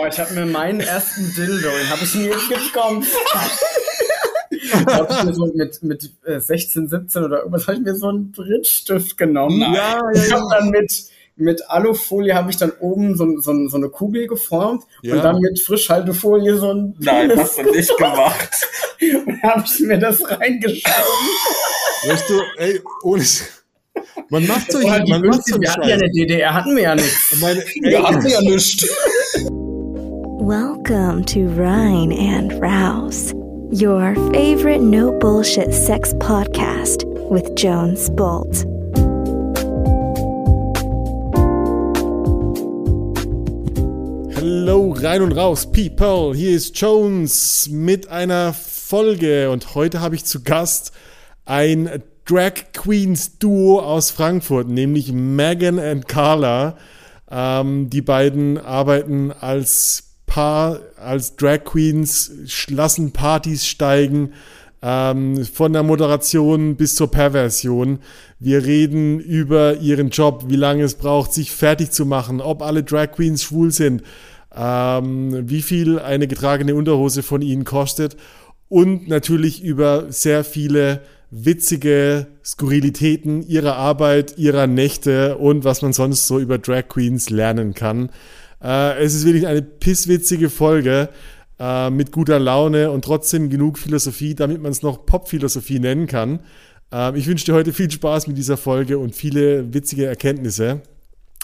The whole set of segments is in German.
Boah, ich habe mir meinen ersten Dildo, den habe ich mir bekommen. hab ich mir so mit, mit 16, äh, 17 oder irgendwas habe ich mir so einen Brittstift genommen. Ja, ja, ja. Ich habe dann mit mit Alufolie habe ich dann oben so, so, so eine Kugel geformt ja. und dann mit Frischhaltefolie so ein Nein, hast du nicht gemacht. und habe ich mir das reingeschoben. Weißt du, ey, ohne man macht so, man man macht so Wir hatten ja eine DDR, hatten wir ja nichts. Meine, ey, wir hatten ja nichts. Welcome to Rhine and Rouse, your favorite no bullshit sex podcast with Jones Bolt. Hallo, rein und raus, people. Hier ist Jones mit einer Folge und heute habe ich zu Gast ein Drag Queens Duo aus Frankfurt, nämlich Megan und Carla. Ähm, die beiden arbeiten als Paar, als Drag Queens, lassen Partys steigen, ähm, von der Moderation bis zur Perversion. Wir reden über ihren Job, wie lange es braucht, sich fertig zu machen, ob alle Drag Queens schwul sind, ähm, wie viel eine getragene Unterhose von ihnen kostet und natürlich über sehr viele witzige Skurrilitäten ihrer Arbeit, ihrer Nächte und was man sonst so über Drag Queens lernen kann. Äh, es ist wirklich eine pisswitzige Folge äh, mit guter Laune und trotzdem genug Philosophie, damit man es noch Pop-Philosophie nennen kann. Äh, ich wünsche dir heute viel Spaß mit dieser Folge und viele witzige Erkenntnisse.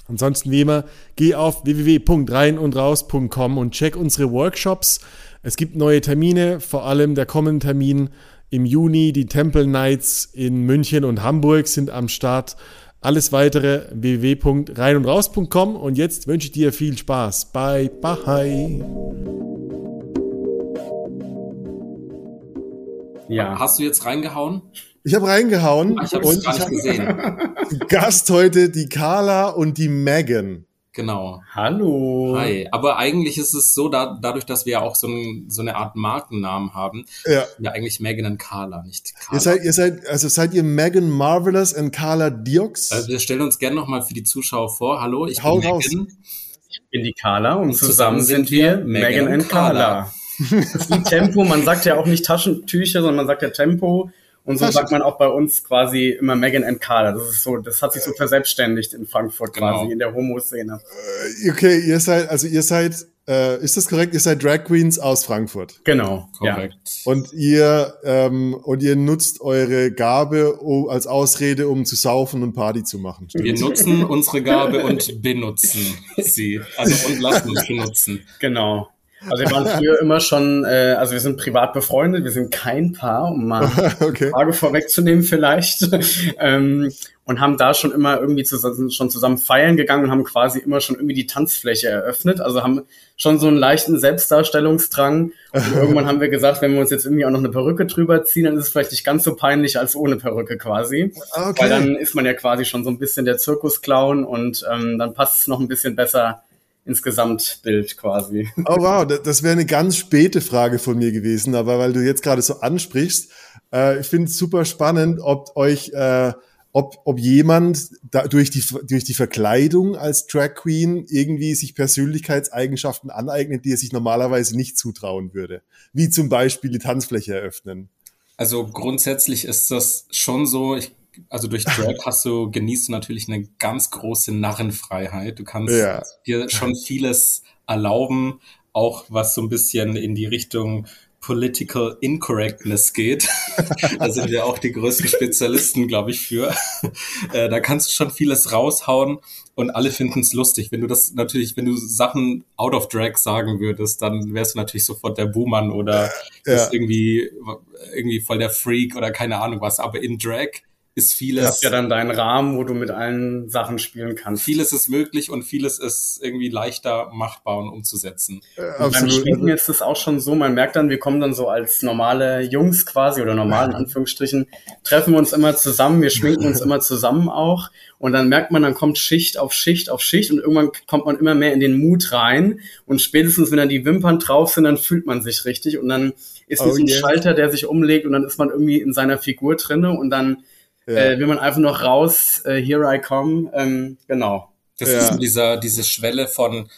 Ansonsten wie immer, geh auf www.reinundraus.com und check unsere Workshops. Es gibt neue Termine, vor allem der kommende Termin im Juni. Die Temple Nights in München und Hamburg sind am Start. Alles weitere www.reinundraus.com und jetzt wünsche ich dir viel Spaß. Bye, bye. Ja. Hast du jetzt reingehauen? Ich habe reingehauen. Ich habe es gar nicht gesehen. Gast heute die Carla und die Megan. Genau. Hallo. Hi. Aber eigentlich ist es so, da, dadurch, dass wir ja auch so, ein, so eine Art Markennamen haben, ja. ja eigentlich Megan und Carla, nicht Carla. Ihr seid, ihr seid, also seid ihr Megan Marvelous und Carla Diox? Also wir stellen uns gerne nochmal für die Zuschauer vor. Hallo, ich Hau bin raus. Megan. Ich bin die Carla und, und zusammen, zusammen, sind wir Megan und Carla. Carla. Das ist wie Tempo, man sagt ja auch nicht Taschentücher, sondern man sagt ja Tempo. Und so sagt man auch bei uns quasi immer Megan and Carla. Das ist so, das hat sich so verselbstständigt in Frankfurt genau. quasi, in der Homo-Szene. Äh, okay, ihr seid, also ihr seid, äh, ist das korrekt? Ihr seid Drag Queens aus Frankfurt. Genau, korrekt. Ja. Und ihr, ähm, und ihr nutzt eure Gabe als Ausrede, um zu saufen und Party zu machen. Wir nutzen unsere Gabe und benutzen sie. Also und lassen uns benutzen. Genau. Also wir waren früher immer schon, äh, also wir sind privat befreundet, wir sind kein Paar, um mal okay. Frage vorwegzunehmen vielleicht. ähm, und haben da schon immer irgendwie zusammen, schon zusammen feiern gegangen und haben quasi immer schon irgendwie die Tanzfläche eröffnet. Also haben schon so einen leichten Selbstdarstellungsdrang. Und irgendwann haben wir gesagt, wenn wir uns jetzt irgendwie auch noch eine Perücke drüber ziehen, dann ist es vielleicht nicht ganz so peinlich als ohne Perücke quasi. Okay. Weil dann ist man ja quasi schon so ein bisschen der Zirkusclown und ähm, dann passt es noch ein bisschen besser ins Gesamtbild quasi. Oh wow, das wäre eine ganz späte Frage von mir gewesen, aber weil du jetzt gerade so ansprichst, äh, ich finde es super spannend, ob euch, äh, ob, ob jemand da, durch, die, durch die Verkleidung als Drag Queen irgendwie sich Persönlichkeitseigenschaften aneignet, die er sich normalerweise nicht zutrauen würde. Wie zum Beispiel die Tanzfläche eröffnen. Also grundsätzlich ist das schon so. Ich also durch Drag hast du, genießt du natürlich eine ganz große Narrenfreiheit. Du kannst ja. dir schon vieles erlauben, auch was so ein bisschen in die Richtung Political Incorrectness geht. da sind wir auch die größten Spezialisten, glaube ich, für. Äh, da kannst du schon vieles raushauen und alle finden es lustig. Wenn du das natürlich, wenn du Sachen out of drag sagen würdest, dann wärst du natürlich sofort der Buhmann oder ja. irgendwie, irgendwie voll der Freak oder keine Ahnung was. Aber in Drag ist vieles. Das ist ja dann dein Rahmen, wo du mit allen Sachen spielen kannst. Vieles ist möglich und vieles ist irgendwie leichter machbar und umzusetzen. Äh, und beim Schminken ist es auch schon so, man merkt dann, wir kommen dann so als normale Jungs quasi oder normalen Anführungsstrichen, treffen wir uns immer zusammen, wir schminken uns immer zusammen auch und dann merkt man, dann kommt Schicht auf Schicht auf Schicht und irgendwann kommt man immer mehr in den Mut rein und spätestens, wenn dann die Wimpern drauf sind, dann fühlt man sich richtig und dann ist oh, so ein yeah. Schalter, der sich umlegt und dann ist man irgendwie in seiner Figur drinne und dann ja. äh, will man einfach noch raus, äh, here I come, ähm, genau. Das ja. ist dieser, diese Schwelle von,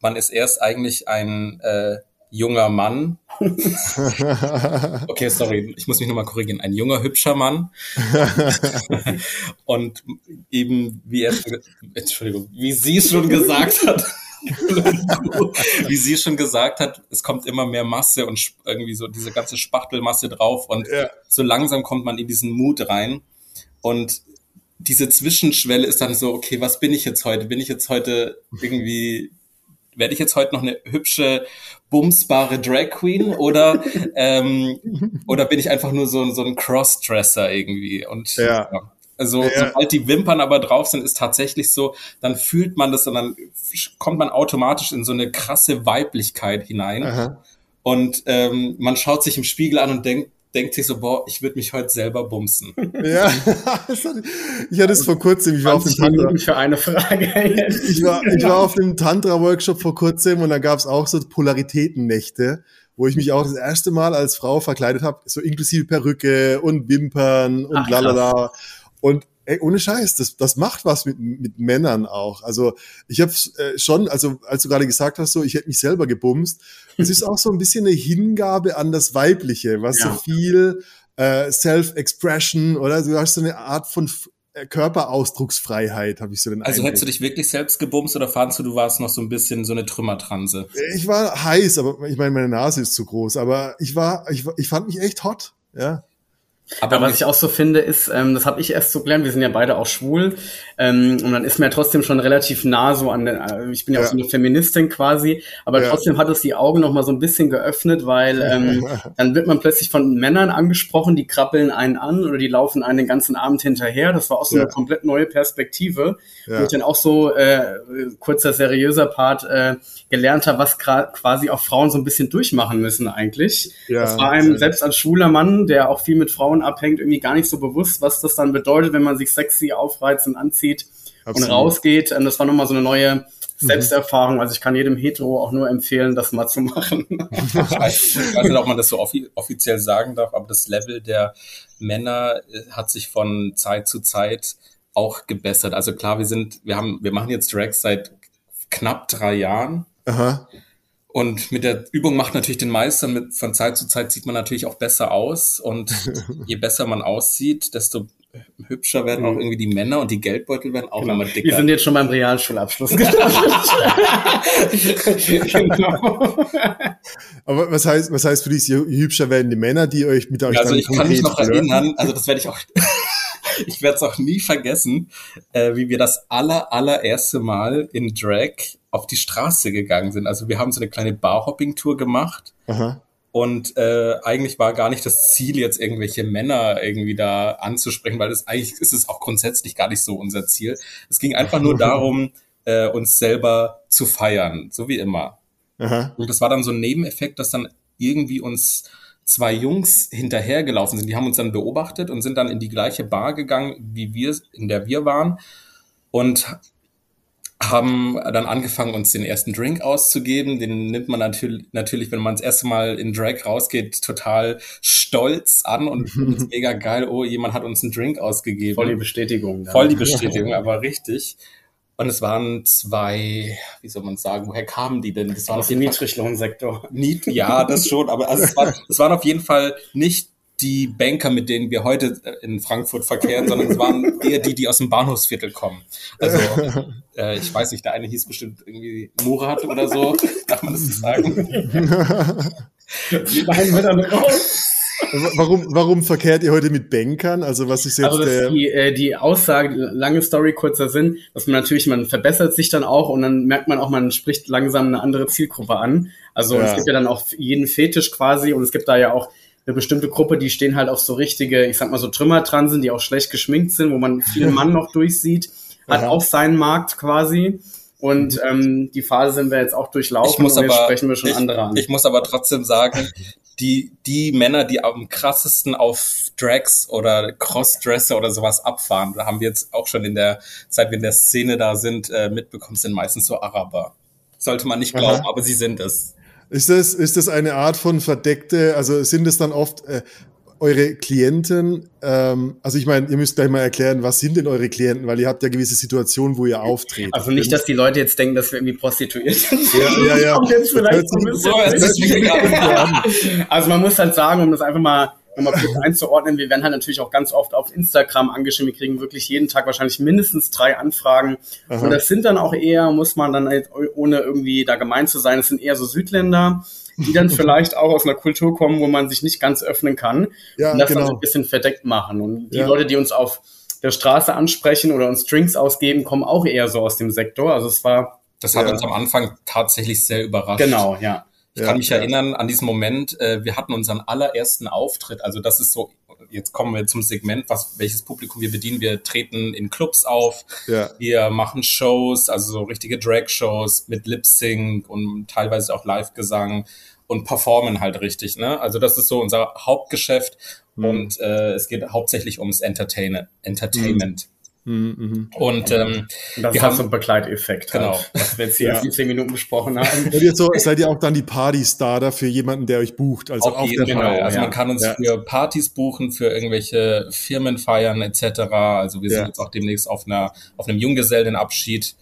man ist erst eigentlich ein äh, junger Mann. okay, sorry, ich muss mich nochmal korrigieren. Ein junger, hübscher Mann. und eben, wie er, Entschuldigung, wie sie schon gesagt hat, wie sie schon gesagt hat, es kommt immer mehr Masse und irgendwie so diese ganze Spachtelmasse drauf und ja. so langsam kommt man in diesen Mut rein und diese Zwischenschwelle ist dann so, okay, was bin ich jetzt heute? Bin ich jetzt heute irgendwie, werde ich jetzt heute noch eine hübsche, bumsbare Drag Queen oder, ähm, oder bin ich einfach nur so, so ein Crossdresser irgendwie? Und ja. ja. Also ja. sobald die Wimpern aber drauf sind, ist tatsächlich so, dann fühlt man das und dann kommt man automatisch in so eine krasse Weiblichkeit hinein. Aha. Und ähm, man schaut sich im Spiegel an und denkt, denkt sich so, boah, ich würde mich heute selber bumsen. Ja, ich hatte es vor kurzem, ich war auf dem Tantra. für eine Frage. Ich war, ich war auf dem Tantra-Workshop vor kurzem und da gab es auch so Polaritätennächte, wo ich mich auch das erste Mal als Frau verkleidet habe, so inklusive Perücke und Wimpern und Ach, lalala. Und ey, ohne Scheiß, das, das macht was mit, mit Männern auch. Also ich habe äh, schon, also als du gerade gesagt hast, so ich hätte mich selber gebumst, es ist auch so ein bisschen eine Hingabe an das Weibliche, was ja. so viel äh, Self-Expression oder du hast so eine Art von äh, Körperausdrucksfreiheit, habe ich so den Also Eindruck. hättest du dich wirklich selbst gebumst oder fandst du, du warst noch so ein bisschen so eine Trümmertranse? Ich war heiß, aber ich meine, meine Nase ist zu groß, aber ich war, ich, ich fand mich echt hot, ja. Aber was ich auch so finde, ist, ähm, das habe ich erst so gelernt, wir sind ja beide auch schwul, ähm, und dann ist mir ja trotzdem schon relativ nah so an, äh, ich bin ja, ja, auch so eine Feministin quasi, aber ja. trotzdem hat es die Augen noch mal so ein bisschen geöffnet, weil ähm, dann wird man plötzlich von Männern angesprochen, die krabbeln einen an oder die laufen einen den ganzen Abend hinterher. Das war auch so ja. eine komplett neue Perspektive, wo ich dann auch so, äh, kurzer seriöser Part, äh, gelernt habe, was quasi auch Frauen so ein bisschen durchmachen müssen eigentlich. das war einem selbst als schwuler Mann, der auch viel mit Frauen Frauen abhängt, irgendwie gar nicht so bewusst, was das dann bedeutet, wenn man sich sexy aufreizt und anzieht Absolut. und rausgeht. Und das war nochmal so eine neue mhm. Selbsterfahrung. Also ich kann jedem Hetero auch nur empfehlen, das mal zu machen. ich weiß nicht, ob man das so offi offiziell sagen darf, aber das Level der Männer äh, hat sich von Zeit zu Zeit auch gebessert. Also klar, wir sind, wir haben, wir machen jetzt Drags seit knapp drei Jahren. Aha. Und mit der Übung macht natürlich den Meister. Mit, von Zeit zu Zeit sieht man natürlich auch besser aus. Und je besser man aussieht, desto hübscher werden auch irgendwie die Männer und die Geldbeutel werden auch genau. immer dicker. Wir sind jetzt schon beim Realschulabschluss. genau. Aber was heißt, was heißt für dich, je hübscher werden die Männer, die euch mit euch Also ich kann mich noch erinnern, also das werde ich auch ich werde es auch nie vergessen, äh, wie wir das aller, allererste Mal in Drag auf die Straße gegangen sind. Also wir haben so eine kleine Barhopping-Tour gemacht. Aha. Und äh, eigentlich war gar nicht das Ziel, jetzt irgendwelche Männer irgendwie da anzusprechen, weil das eigentlich ist es auch grundsätzlich gar nicht so unser Ziel. Es ging einfach nur darum, äh, uns selber zu feiern, so wie immer. Aha. Und das war dann so ein Nebeneffekt, dass dann irgendwie uns zwei Jungs hinterhergelaufen sind. Die haben uns dann beobachtet und sind dann in die gleiche Bar gegangen, wie wir, in der wir waren. Und haben dann angefangen, uns den ersten Drink auszugeben. Den nimmt man natürlich, natürlich wenn man das erste Mal in Drag rausgeht, total stolz an und mega geil. Oh, jemand hat uns einen Drink ausgegeben. Voll die Bestätigung. Dann. Voll die Bestätigung, aber richtig. Und es waren zwei, wie soll man sagen, woher kamen die denn? Das waren aus dem Niedriglohnsektor. ja, das schon, aber also es, war, es waren auf jeden Fall nicht die Banker, mit denen wir heute äh, in Frankfurt verkehren, sondern es waren eher die, die aus dem Bahnhofsviertel kommen. Also äh, ich weiß nicht, der eine hieß bestimmt irgendwie Murat oder so, darf man das so sagen? Meinen wir dann raus? Warum, warum verkehrt ihr heute mit Bankern? Also was ist jetzt also der die, äh, die Aussage, lange Story, kurzer Sinn, dass man natürlich, man verbessert sich dann auch und dann merkt man auch, man spricht langsam eine andere Zielgruppe an. Also ja. es gibt ja dann auch jeden Fetisch quasi und es gibt da ja auch eine bestimmte Gruppe, die stehen halt auf so richtige, ich sag mal so Trümmertransen, die auch schlecht geschminkt sind, wo man viel Mann noch durchsieht, hat Aha. auch seinen Markt quasi. Und ähm, die Phase sind wir jetzt auch durchlaufen ich muss und jetzt aber, sprechen wir schon ich, andere an. Ich muss aber trotzdem sagen, die, die Männer, die am krassesten auf Drags oder Crossdresser oder sowas abfahren, da haben wir jetzt auch schon in der, seit wir in der Szene da sind, äh, mitbekommen, sind meistens so Araber. Sollte man nicht glauben, Aha. aber sie sind es. Ist das, ist das eine Art von verdeckte, also sind es dann oft, äh, eure Klienten, ähm, also ich meine, ihr müsst gleich mal erklären, was sind denn eure Klienten, weil ihr habt ja gewisse Situationen, wo ihr auftretet. Also nicht, dass die Leute jetzt denken, dass wir irgendwie prostituiert sind. Ja, ja, ja. Jetzt vielleicht so also man muss halt sagen, um das einfach mal nochmal kurz einzuordnen, wir werden halt natürlich auch ganz oft auf Instagram angeschrieben. Wir kriegen wirklich jeden Tag wahrscheinlich mindestens drei Anfragen. Aha. Und das sind dann auch eher, muss man dann halt, ohne irgendwie da gemein zu sein, das sind eher so Südländer, die dann vielleicht auch aus einer Kultur kommen, wo man sich nicht ganz öffnen kann ja, und das genau. dann so ein bisschen verdeckt machen. Und die ja. Leute, die uns auf der Straße ansprechen oder uns Drinks ausgeben, kommen auch eher so aus dem Sektor. Also es war. Das hat ja. uns am Anfang tatsächlich sehr überrascht. Genau, ja. Ich kann mich erinnern an diesen Moment, äh, wir hatten unseren allerersten Auftritt, also das ist so, jetzt kommen wir zum Segment, was, welches Publikum wir bedienen. Wir treten in Clubs auf, ja. wir machen Shows, also so richtige Drag-Shows mit Lip-Sync und teilweise auch Live-Gesang und performen halt richtig. Ne? Also das ist so unser Hauptgeschäft mhm. und äh, es geht hauptsächlich ums Entertain Entertainment. Mhm. Mhm, und ähm, das hat so einen Begleiteffekt, genau. Halt, was wir jetzt hier ja. zehn Minuten besprochen haben. Seid ihr, so, seid ihr auch dann die Party-Starter für jemanden, der euch bucht? Also auf, auf jeden Fall. Also ja. man kann uns ja. für Partys buchen, für irgendwelche Firmenfeiern etc. Also wir sind jetzt auch demnächst auf einer auf einem Junggesellenabschied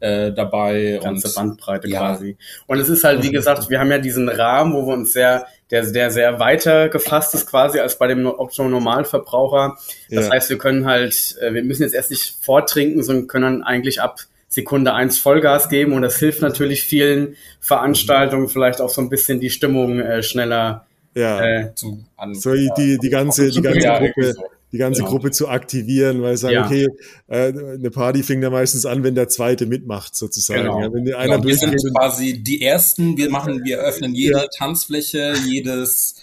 äh, dabei. Ganze und, Bandbreite quasi. Und es ist halt, wie gesagt, wir haben ja diesen Rahmen, wo wir uns sehr der, der sehr weiter gefasst ist quasi als bei dem Otto-Normalverbraucher. Das ja. heißt, wir können halt, äh, wir müssen jetzt erst nicht vortrinken, sondern können eigentlich ab Sekunde eins Vollgas geben und das hilft natürlich vielen Veranstaltungen vielleicht auch so ein bisschen die Stimmung äh, schneller ja. äh, zum an, so die, die ganze, die ganze Gruppe die ganze genau. Gruppe zu aktivieren, weil sie sagen, ja. okay, äh, eine Party fängt ja meistens an, wenn der zweite mitmacht, sozusagen. Genau. Ja, wenn einer genau. Wir sind quasi die Ersten, wir machen, wir öffnen jede ja. Tanzfläche, jedes,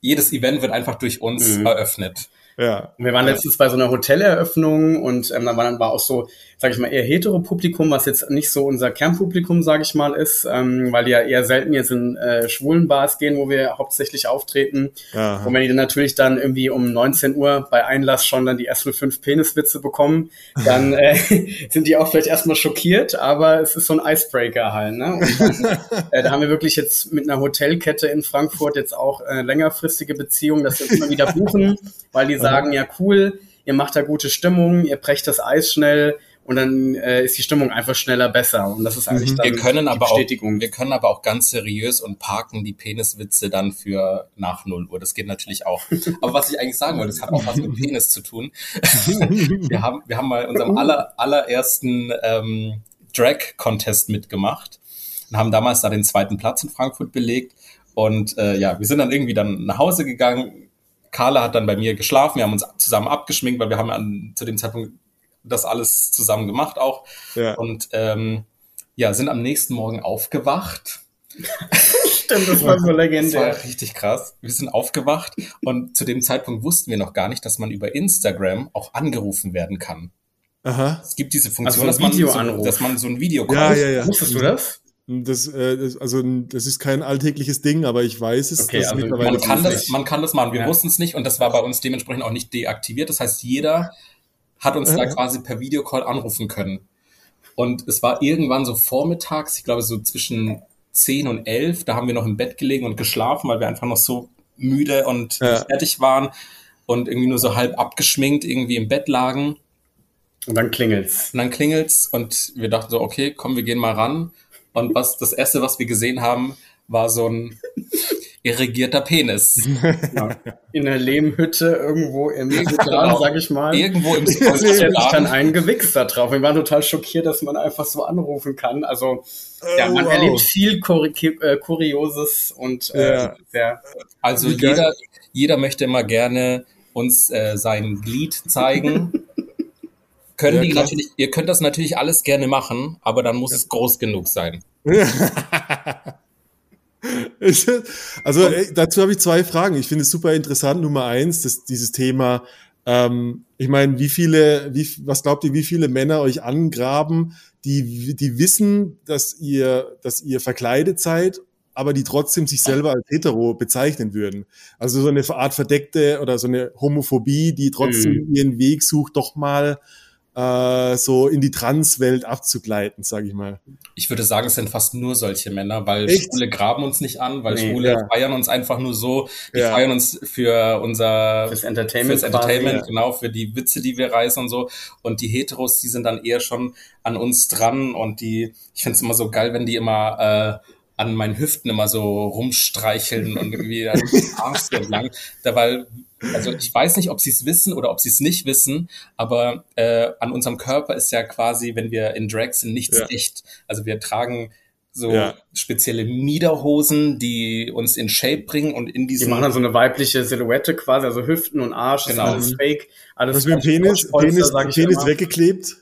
jedes Event wird einfach durch uns mhm. eröffnet. Ja. Wir waren letztens bei so einer Hoteleröffnung und ähm, da war dann war auch so, sage ich mal, eher hetero Publikum, was jetzt nicht so unser Kernpublikum, sage ich mal, ist, ähm, weil die ja eher selten jetzt in äh, schwulen Bars gehen, wo wir hauptsächlich auftreten. Aha. Und wenn die dann natürlich dann irgendwie um 19 Uhr bei Einlass schon dann die ersten fünf Peniswitze bekommen, dann äh, sind die auch vielleicht erstmal schockiert, aber es ist so ein Icebreaker halt. Ne? Und dann, äh, da haben wir wirklich jetzt mit einer Hotelkette in Frankfurt jetzt auch äh, längerfristige Beziehungen, dass wir immer wieder buchen, weil die sagen, ja cool, ihr macht da gute Stimmung, ihr brecht das Eis schnell und dann äh, ist die Stimmung einfach schneller besser und das ist eigentlich mhm. dann wir können aber Bestätigung. Auch, wir können aber auch ganz seriös und parken die Peniswitze dann für nach 0 Uhr. Das geht natürlich auch. aber was ich eigentlich sagen wollte, das hat auch was mit Penis zu tun. wir haben wir haben mal unserem aller, allerersten ähm, Drag Contest mitgemacht und haben damals da den zweiten Platz in Frankfurt belegt und äh, ja, wir sind dann irgendwie dann nach Hause gegangen Carla hat dann bei mir geschlafen, wir haben uns zusammen abgeschminkt, weil wir haben an, zu dem Zeitpunkt das alles zusammen gemacht auch. Ja. Und ähm, ja, sind am nächsten Morgen aufgewacht. Stimmt, das war so legendär. Das war richtig krass. Wir sind aufgewacht und zu dem Zeitpunkt wussten wir noch gar nicht, dass man über Instagram auch angerufen werden kann. Aha. Es gibt diese Funktion, also dass, man so, dass man so ein Video ja, ja, ja. Wusstest du das? Das, äh, das, also das ist kein alltägliches Ding, aber ich weiß es. Okay, also man kann das, man kann das machen. Wir ja. wussten es nicht und das war bei uns dementsprechend auch nicht deaktiviert. Das heißt, jeder hat uns ja. da quasi per Videocall anrufen können. Und es war irgendwann so vormittags, ich glaube so zwischen 10 und 11, da haben wir noch im Bett gelegen und geschlafen, weil wir einfach noch so müde und ja. fertig waren und irgendwie nur so halb abgeschminkt irgendwie im Bett lagen. Und dann klingelt's. Und dann klingelt's und wir dachten so, okay, komm, wir gehen mal ran. Und was das erste, was wir gesehen haben, war so ein irrigierter Penis. Ja. In der Lehmhütte irgendwo im genau. sag ich mal. Irgendwo im Südladen. dann ein Gewichs da drauf. Wir waren total schockiert, dass man einfach so anrufen kann. Also, oh, ja, man wow. erlebt viel Kur äh, Kurioses und äh, ja. sehr. Also jeder, jeder möchte immer gerne uns äh, sein Glied zeigen. Können ja, die natürlich, ihr könnt das natürlich alles gerne machen, aber dann muss ja. es groß genug sein. also dazu habe ich zwei Fragen. Ich finde es super interessant. Nummer eins, dass dieses Thema, ähm, ich meine, wie viele, wie, was glaubt ihr, wie viele Männer euch angraben, die, die wissen, dass ihr, dass ihr verkleidet seid, aber die trotzdem sich selber als hetero bezeichnen würden. Also so eine Art verdeckte oder so eine Homophobie, die trotzdem mhm. ihren Weg sucht, doch mal äh, so in die Transwelt abzugleiten, sage ich mal. Ich würde sagen, es sind fast nur solche Männer, weil Echt? Schwule graben uns nicht an, weil nee, Schwule ja. feiern uns einfach nur so. Die ja. feiern uns für unser fürs Entertainment, fürs Entertainment quasi, genau, für die Witze, die wir reißen und so. Und die Heteros, die sind dann eher schon an uns dran und die, ich finde es immer so geil, wenn die immer äh, an meinen Hüften immer so rumstreicheln und irgendwie an Arsch entlang. Da, weil also ich weiß nicht, ob sie es wissen oder ob sie es nicht wissen, aber äh, an unserem Körper ist ja quasi, wenn wir in Drag sind, nichts ja. echt. Also wir tragen so ja. spezielle Miederhosen, die uns in Shape bringen und in diesem. Die machen dann so eine weibliche Silhouette quasi, also Hüften und Arsch, genau. ist alles fake. Alles Was mit dem Penis, Penis, Penis weggeklebt?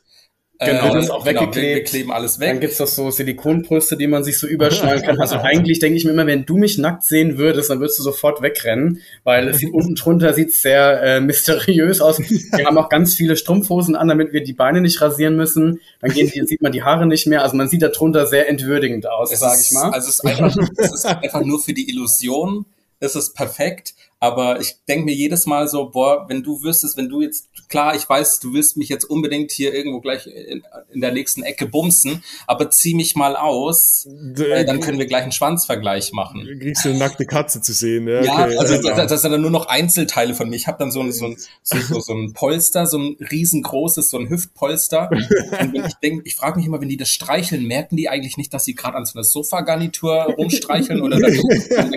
Genau, äh, das auch genau, weggeklebt. Wir kleben alles weg. Dann gibt's doch so Silikonbrüste, die man sich so überschneiden kann. Also eigentlich denke ich mir immer, wenn du mich nackt sehen würdest, dann würdest du sofort wegrennen, weil es sieht unten drunter sieht sehr äh, mysteriös aus. Wir haben auch ganz viele Strumpfhosen an, damit wir die Beine nicht rasieren müssen. Dann gehen die, sieht man die Haare nicht mehr. Also man sieht da drunter sehr entwürdigend aus, sage ich mal. Also es ist, einfach, es ist einfach nur für die Illusion. Es ist perfekt. Aber ich denke mir jedes Mal so, boah, wenn du wüsstest, wenn du jetzt, klar, ich weiß, du willst mich jetzt unbedingt hier irgendwo gleich in, in der nächsten Ecke bumsen, aber zieh mich mal aus, äh, dann können wir gleich einen Schwanzvergleich machen. Du kriegst du eine nackte Katze zu sehen, ja. Ja, okay. also das, das sind dann nur noch Einzelteile von mir. Ich habe dann so ein, so, ein, so, so ein Polster, so ein riesengroßes, so ein Hüftpolster. Und wenn ich denke, ich frage mich immer, wenn die das streicheln, merken die eigentlich nicht, dass sie gerade an so einer Sofagarnitur rumstreicheln oder dann,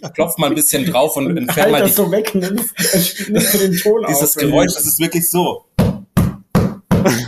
dann klopft mal ein bisschen drauf und entfernt halt mal das so wegnimmst, nimmst du den Ton Dieses auf, Geräusch, das ist wirklich so.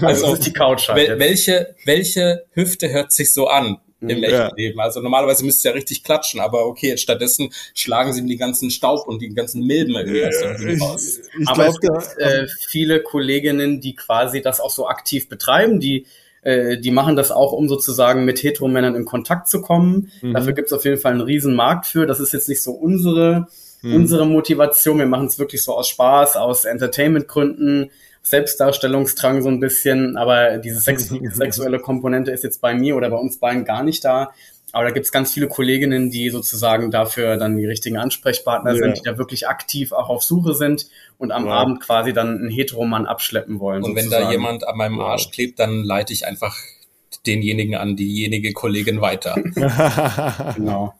Also, das ist die Couch halt wel welche, welche Hüfte hört sich so an? im mhm. echten ja. Leben. Also normalerweise müsste ja richtig klatschen, aber okay, jetzt stattdessen schlagen sie ihm die ganzen Staub und die ganzen Milben irgendwie ja, raus. Ich, ich aber glaub, es gibt äh, viele Kolleginnen, die quasi das auch so aktiv betreiben, die äh, die machen das auch, um sozusagen mit Heteromännern in Kontakt zu kommen. Mhm. Dafür gibt es auf jeden Fall einen riesen Markt für. Das ist jetzt nicht so unsere hm. unsere Motivation. Wir machen es wirklich so aus Spaß, aus Entertainment-Gründen, Selbstdarstellungsdrang so ein bisschen, aber diese sex sexuelle Komponente ist jetzt bei mir oder bei uns beiden gar nicht da. Aber da gibt's ganz viele Kolleginnen, die sozusagen dafür dann die richtigen Ansprechpartner ja. sind, die da wirklich aktiv auch auf Suche sind und am ja. Abend quasi dann einen Heteroman abschleppen wollen. Und sozusagen. wenn da jemand an meinem Arsch klebt, dann leite ich einfach denjenigen an diejenige Kollegin weiter. genau.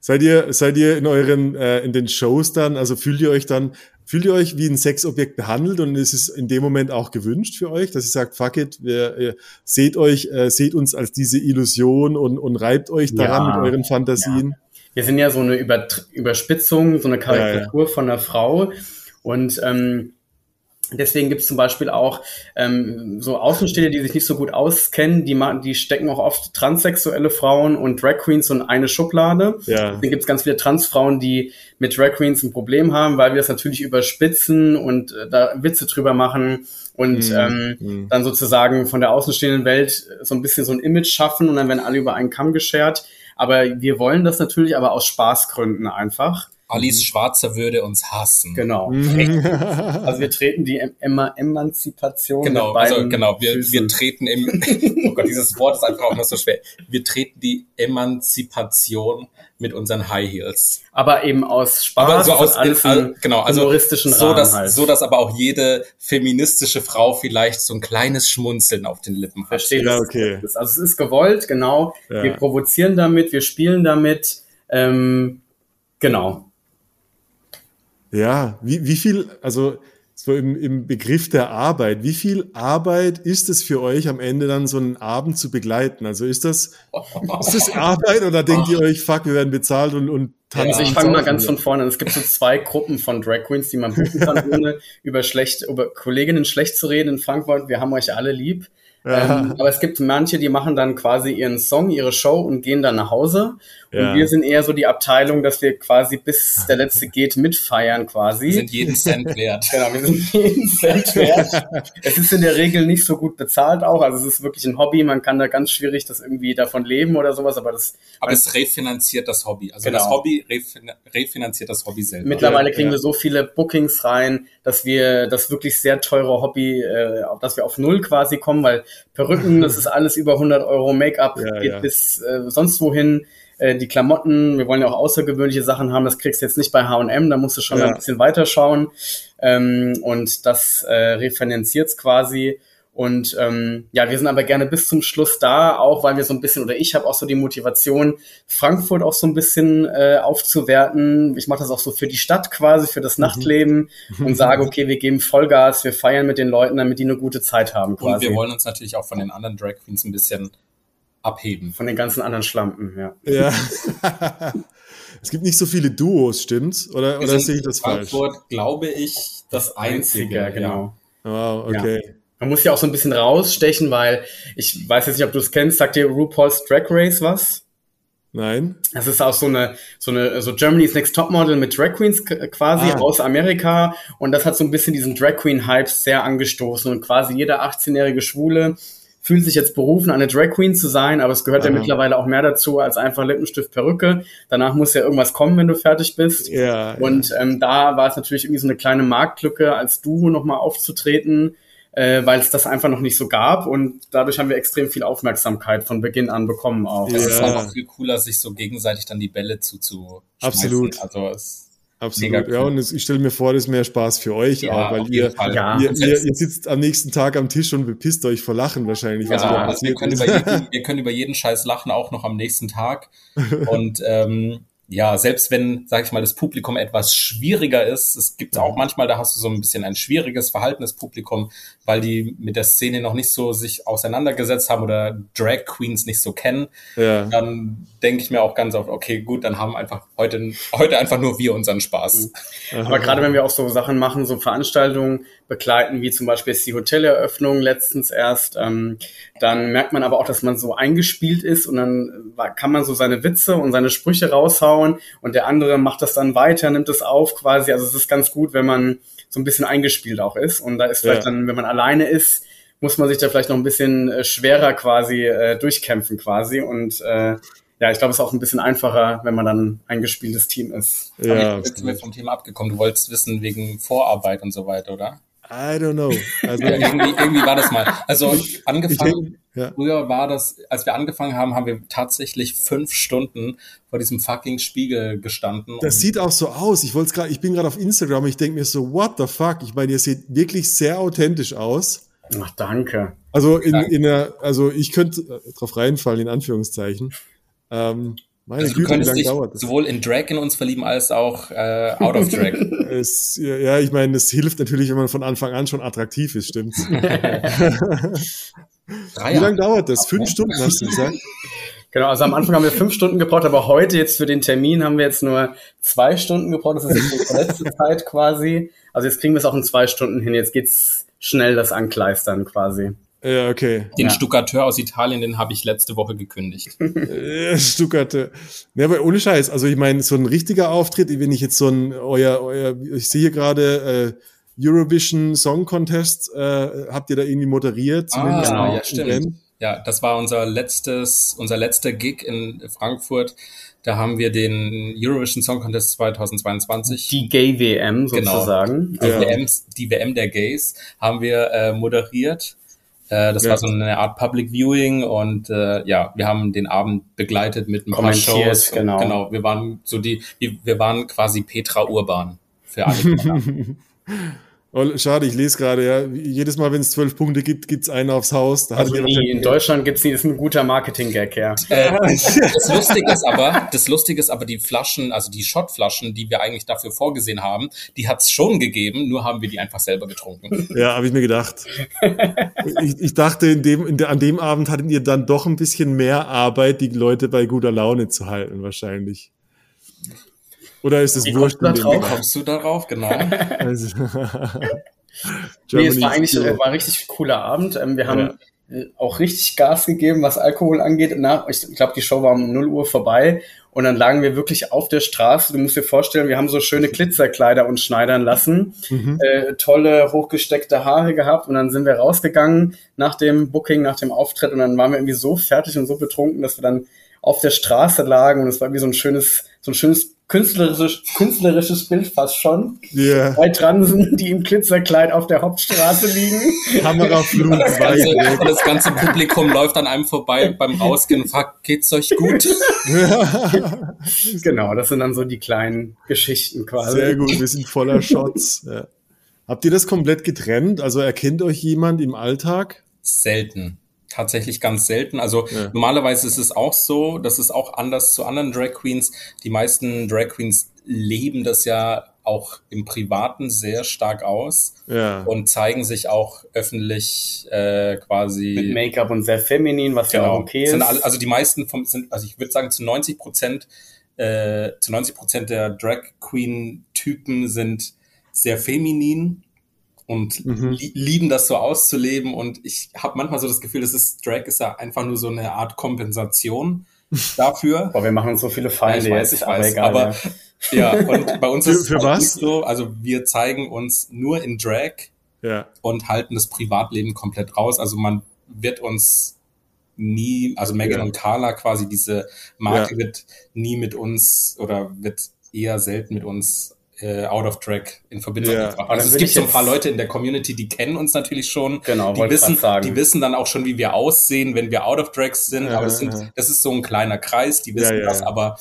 Seid ihr, seid ihr in euren, äh, in den Shows dann, also fühlt ihr euch dann, fühlt ihr euch wie ein Sexobjekt behandelt und ist es in dem Moment auch gewünscht für euch, dass ihr sagt, fuck it, wir, ihr seht euch, äh, seht uns als diese Illusion und, und reibt euch daran ja, mit euren Fantasien? Ja. Wir sind ja so eine Überspitzung, so eine Karikatur ja, von einer Frau und ähm, Deswegen gibt es zum Beispiel auch ähm, so Außenstehende, die sich nicht so gut auskennen, die, die stecken auch oft transsexuelle Frauen und Drag Queens in eine Schublade. Ja. Deswegen gibt es ganz viele Transfrauen, die mit Drag Queens ein Problem haben, weil wir das natürlich überspitzen und äh, da Witze drüber machen und mhm. ähm, mhm. dann sozusagen von der außenstehenden Welt so ein bisschen so ein Image schaffen und dann werden alle über einen Kamm geschert. Aber wir wollen das natürlich aber aus Spaßgründen einfach. Alice mhm. Schwarzer würde uns hassen. Genau. Mhm. also wir treten die Emma Emanzipation. Genau, also genau, wir, wir treten im, oh Gott, dieses Wort ist einfach auch noch so schwer. Wir treten die Emanzipation mit unseren High Heels. Aber eben aus Spaß, aber so aus alles in, genau, also humoristischen so, dass, halt. so dass aber auch jede feministische Frau vielleicht so ein kleines Schmunzeln auf den Lippen hat. Verstehe. Ja, okay. Also es ist gewollt, genau. Ja. Wir provozieren damit, wir spielen damit. Ähm, genau. Ja, wie, wie viel, also so im, im Begriff der Arbeit, wie viel Arbeit ist es für euch am Ende dann so einen Abend zu begleiten? Also ist das, ist das Arbeit oder denkt ihr euch, fuck, wir werden bezahlt und, und tanzen? Also ich fange mal ganz von vorne an. Es gibt so zwei Gruppen von Drag Queens, die man buchen kann, ohne über schlecht, über Kolleginnen schlecht zu reden in Frankfurt. Wir haben euch alle lieb. Ähm, aber es gibt manche, die machen dann quasi ihren Song, ihre Show und gehen dann nach Hause. Ja. Und wir sind eher so die Abteilung, dass wir quasi bis der letzte geht mitfeiern quasi. Wir sind jeden Cent wert. genau, wir sind jeden Cent wert. es ist in der Regel nicht so gut bezahlt auch. Also es ist wirklich ein Hobby. Man kann da ganz schwierig das irgendwie davon leben oder sowas. Aber das. Aber es refinanziert das Hobby. Also genau. das Hobby refinanziert das Hobby selber. Mittlerweile kriegen ja. wir so viele Bookings rein, dass wir das wirklich sehr teure Hobby, äh, dass wir auf Null quasi kommen, weil Perücken, das ist alles über 100 Euro, Make-up ja, geht ja. bis äh, sonst wohin. Äh, die Klamotten, wir wollen ja auch außergewöhnliche Sachen haben, das kriegst du jetzt nicht bei H&M, da musst du schon ja. ein bisschen weiter schauen. Ähm, und das äh, refinanziert quasi. Und ähm, ja, wir sind aber gerne bis zum Schluss da, auch weil wir so ein bisschen, oder ich habe auch so die Motivation, Frankfurt auch so ein bisschen äh, aufzuwerten. Ich mache das auch so für die Stadt quasi, für das mhm. Nachtleben und sage, okay, wir geben Vollgas, wir feiern mit den Leuten, damit die eine gute Zeit haben. Quasi. Und wir wollen uns natürlich auch von den anderen Drag Queens ein bisschen abheben. Von den ganzen anderen Schlampen, ja. Ja. es gibt nicht so viele Duos, stimmt's? Oder, oder sehe ich das Frankfurt, falsch? glaube ich, das einzige, einzige genau. Wow, okay. Ja. Man muss ja auch so ein bisschen rausstechen, weil ich weiß jetzt nicht, ob du es kennst. Sagt dir RuPaul's Drag Race was? Nein. Das ist auch so eine, so eine, so Germany's Next Topmodel mit Drag Queens quasi ah. aus Amerika. Und das hat so ein bisschen diesen Drag Queen Hype sehr angestoßen. Und quasi jeder 18-jährige Schwule fühlt sich jetzt berufen, eine Drag Queen zu sein, aber es gehört Aha. ja mittlerweile auch mehr dazu als einfach Lippenstift, Perücke. Danach muss ja irgendwas kommen, wenn du fertig bist. Ja, und ähm, da war es natürlich irgendwie so eine kleine Marktlücke, als Duo nochmal aufzutreten äh, weil es das einfach noch nicht so gab und dadurch haben wir extrem viel Aufmerksamkeit von Beginn an bekommen auch. Ja. Es ist einfach viel cooler, sich so gegenseitig dann die Bälle zuzuschmeißen. Absolut. Also es Absolut, cool. ja, und ich stelle mir vor, das ist mehr Spaß für euch ja, auch, weil ihr, ja. ihr, ihr, ihr, sitzt am nächsten Tag am Tisch und bepisst euch vor Lachen wahrscheinlich. Ja, also wir, können über jeden, wir können über jeden Scheiß lachen, auch noch am nächsten Tag. Und ähm, ja, selbst wenn, sag ich mal, das Publikum etwas schwieriger ist, es gibt auch manchmal, da hast du so ein bisschen ein schwieriges verhaltenes Publikum, weil die mit der Szene noch nicht so sich auseinandergesetzt haben oder Drag Queens nicht so kennen, ja. dann denke ich mir auch ganz oft, okay, gut, dann haben einfach heute, heute einfach nur wir unseren Spaß. Mhm. Aber gerade wenn wir auch so Sachen machen, so Veranstaltungen begleiten, wie zum Beispiel jetzt die Hoteleröffnung letztens erst, ähm, dann merkt man aber auch, dass man so eingespielt ist und dann kann man so seine Witze und seine Sprüche raushauen und der andere macht das dann weiter, nimmt es auf quasi. Also es ist ganz gut, wenn man so ein bisschen eingespielt auch ist. Und da ist vielleicht ja. dann, wenn man alleine ist, muss man sich da vielleicht noch ein bisschen äh, schwerer quasi äh, durchkämpfen quasi. Und äh, ja, ich glaube, es ist auch ein bisschen einfacher, wenn man dann ein gespieltes Team ist. Ja, Aber jetzt sind wir vom Thema abgekommen. Du wolltest wissen wegen Vorarbeit und so weiter, oder? I don't know. Also irgendwie, irgendwie war das mal. Also angefangen, ja. früher war das, als wir angefangen haben, haben wir tatsächlich fünf Stunden vor diesem fucking Spiegel gestanden. Das sieht auch so aus. Ich wollte gerade, ich bin gerade auf Instagram, ich denke mir so, what the fuck? Ich meine, ihr seht wirklich sehr authentisch aus. Ach, danke. Also in, in der, also ich könnte drauf reinfallen, in Anführungszeichen. Ähm, meine also Güte, wie lange dauert das? sowohl in Drag in uns verlieben als auch äh, out of Drag. es, ja, ich meine, es hilft natürlich, wenn man von Anfang an schon attraktiv ist, stimmt's? wie lange dauert das? Fünf Stunden hast du gesagt? Genau, also am Anfang haben wir fünf Stunden gebraucht, aber heute jetzt für den Termin haben wir jetzt nur zwei Stunden gebraucht. Das ist jetzt die letzte Zeit quasi. Also jetzt kriegen wir es auch in zwei Stunden hin. Jetzt geht's schnell das Ankleistern quasi. Ja, okay. Den ja. Stuckateur aus Italien, den habe ich letzte Woche gekündigt. Stuckateur. Ja, aber ohne Scheiß. Also ich meine, so ein richtiger Auftritt, wenn ich jetzt so ein, euer, euer ich sehe hier gerade äh, Eurovision Song Contest, äh, habt ihr da irgendwie moderiert? Ah, genau, ja, stimmt. Ja, das war unser letztes, unser letzter Gig in Frankfurt. Da haben wir den Eurovision Song Contest 2022. Die Gay WM genau. sozusagen. Genau. Die, ja. WM, die WM der Gays haben wir äh, moderiert äh, das ja. war so eine Art Public Viewing und äh, ja, wir haben den Abend begleitet mit ein paar Shows. Genau. genau, wir waren so die, wir waren quasi Petra Urban für alle. Oh, schade, ich lese gerade, ja. Jedes Mal, wenn es zwölf Punkte gibt, gibt's einen aufs Haus. Da also nie. In Deutschland gibt's nie, das ist ein guter Marketing-Gag, ja. Äh, das Lustige ist aber, das Lustige ist aber, die Flaschen, also die Shotflaschen, die wir eigentlich dafür vorgesehen haben, die hat's schon gegeben, nur haben wir die einfach selber getrunken. Ja, habe ich mir gedacht. ich, ich dachte, in dem, in der, an dem Abend hattet ihr dann doch ein bisschen mehr Arbeit, die Leute bei guter Laune zu halten, wahrscheinlich. Oder ist es wurscht? Wie kommst du darauf, genau? also, nee, es war eigentlich äh, war ein richtig cooler Abend. Ähm, wir haben ja. auch richtig Gas gegeben, was Alkohol angeht. Nach, ich glaube, die Show war um 0 Uhr vorbei und dann lagen wir wirklich auf der Straße. Du musst dir vorstellen, wir haben so schöne Glitzerkleider uns schneidern lassen, mhm. äh, tolle hochgesteckte Haare gehabt und dann sind wir rausgegangen nach dem Booking, nach dem Auftritt und dann waren wir irgendwie so fertig und so betrunken, dass wir dann auf der Straße lagen und es war wie so ein schönes, so ein schönes künstlerisches, künstlerisches Bild fast schon. Yeah. Zwei Transen, die im Glitzerkleid auf der Hauptstraße liegen. Kameraflug das, ganze, das ganze Publikum läuft an einem vorbei beim Rausgehen und fragt, geht's euch gut? genau, das sind dann so die kleinen Geschichten quasi. Sehr gut, wir sind voller Shots. Ja. Habt ihr das komplett getrennt? Also erkennt euch jemand im Alltag? Selten tatsächlich ganz selten. Also ja. normalerweise ist es auch so, das ist auch anders zu anderen Drag Queens. Die meisten Drag Queens leben das ja auch im Privaten sehr stark aus ja. und zeigen sich auch öffentlich äh, quasi mit Make-up und sehr feminin, was genau. ja auch okay ist. Alle, also die meisten vom, sind, also ich würde sagen zu 90 Prozent, äh, zu 90 Prozent der Drag Queen Typen sind sehr feminin und mhm. li lieben das so auszuleben. Und ich habe manchmal so das Gefühl, das ist Drag ist ja einfach nur so eine Art Kompensation dafür. Boah, wir machen uns so viele Feinde ja, ich weiß, jetzt, ich weiß, aber, egal, aber ja. ja. und bei uns ist es für was? so, also wir zeigen uns nur in Drag ja. und halten das Privatleben komplett raus. Also man wird uns nie, also Megan ja. und Carla quasi, diese Marke wird nie mit uns oder wird eher selten mit uns äh, out of track in Verbindung ja. gebracht. Also es gibt so ein paar Leute in der Community, die kennen uns natürlich schon. Genau, die wissen, sagen. die wissen dann auch schon, wie wir aussehen, wenn wir out of tracks sind. Ja, aber sind, ja. das ist so ein kleiner Kreis, die wissen das, aber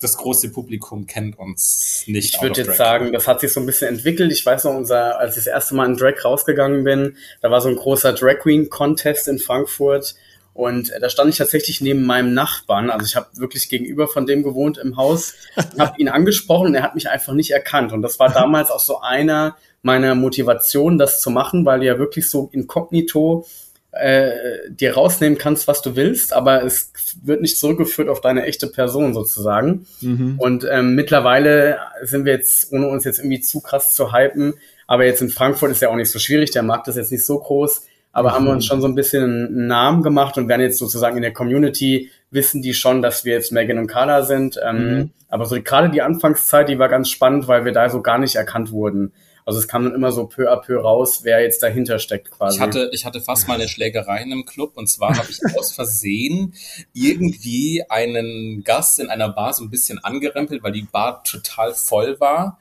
das große Publikum kennt uns nicht. Ich würde jetzt sagen, das hat sich so ein bisschen entwickelt. Ich weiß noch, unser, als ich das erste Mal in Drag rausgegangen bin, da war so ein großer Drag Queen Contest in Frankfurt und da stand ich tatsächlich neben meinem Nachbarn. Also ich habe wirklich gegenüber von dem gewohnt im Haus, habe ihn angesprochen und er hat mich einfach nicht erkannt. Und das war damals auch so einer meiner Motivationen, das zu machen, weil du ja wirklich so inkognito äh, dir rausnehmen kannst, was du willst, aber es wird nicht zurückgeführt auf deine echte Person sozusagen. Mhm. Und ähm, mittlerweile sind wir jetzt, ohne uns jetzt irgendwie zu krass zu hypen, aber jetzt in Frankfurt ist ja auch nicht so schwierig, der Markt ist jetzt nicht so groß aber mhm. haben wir uns schon so ein bisschen einen Namen gemacht und werden jetzt sozusagen in der Community wissen die schon, dass wir jetzt Megan und Carla sind. Ähm, mhm. Aber so gerade die Anfangszeit, die war ganz spannend, weil wir da so gar nicht erkannt wurden. Also es kam dann immer so peu à peu raus, wer jetzt dahinter steckt quasi. Ich hatte, ich hatte fast mal eine Schlägerei in einem Club und zwar habe ich aus Versehen irgendwie einen Gast in einer Bar so ein bisschen angerempelt, weil die Bar total voll war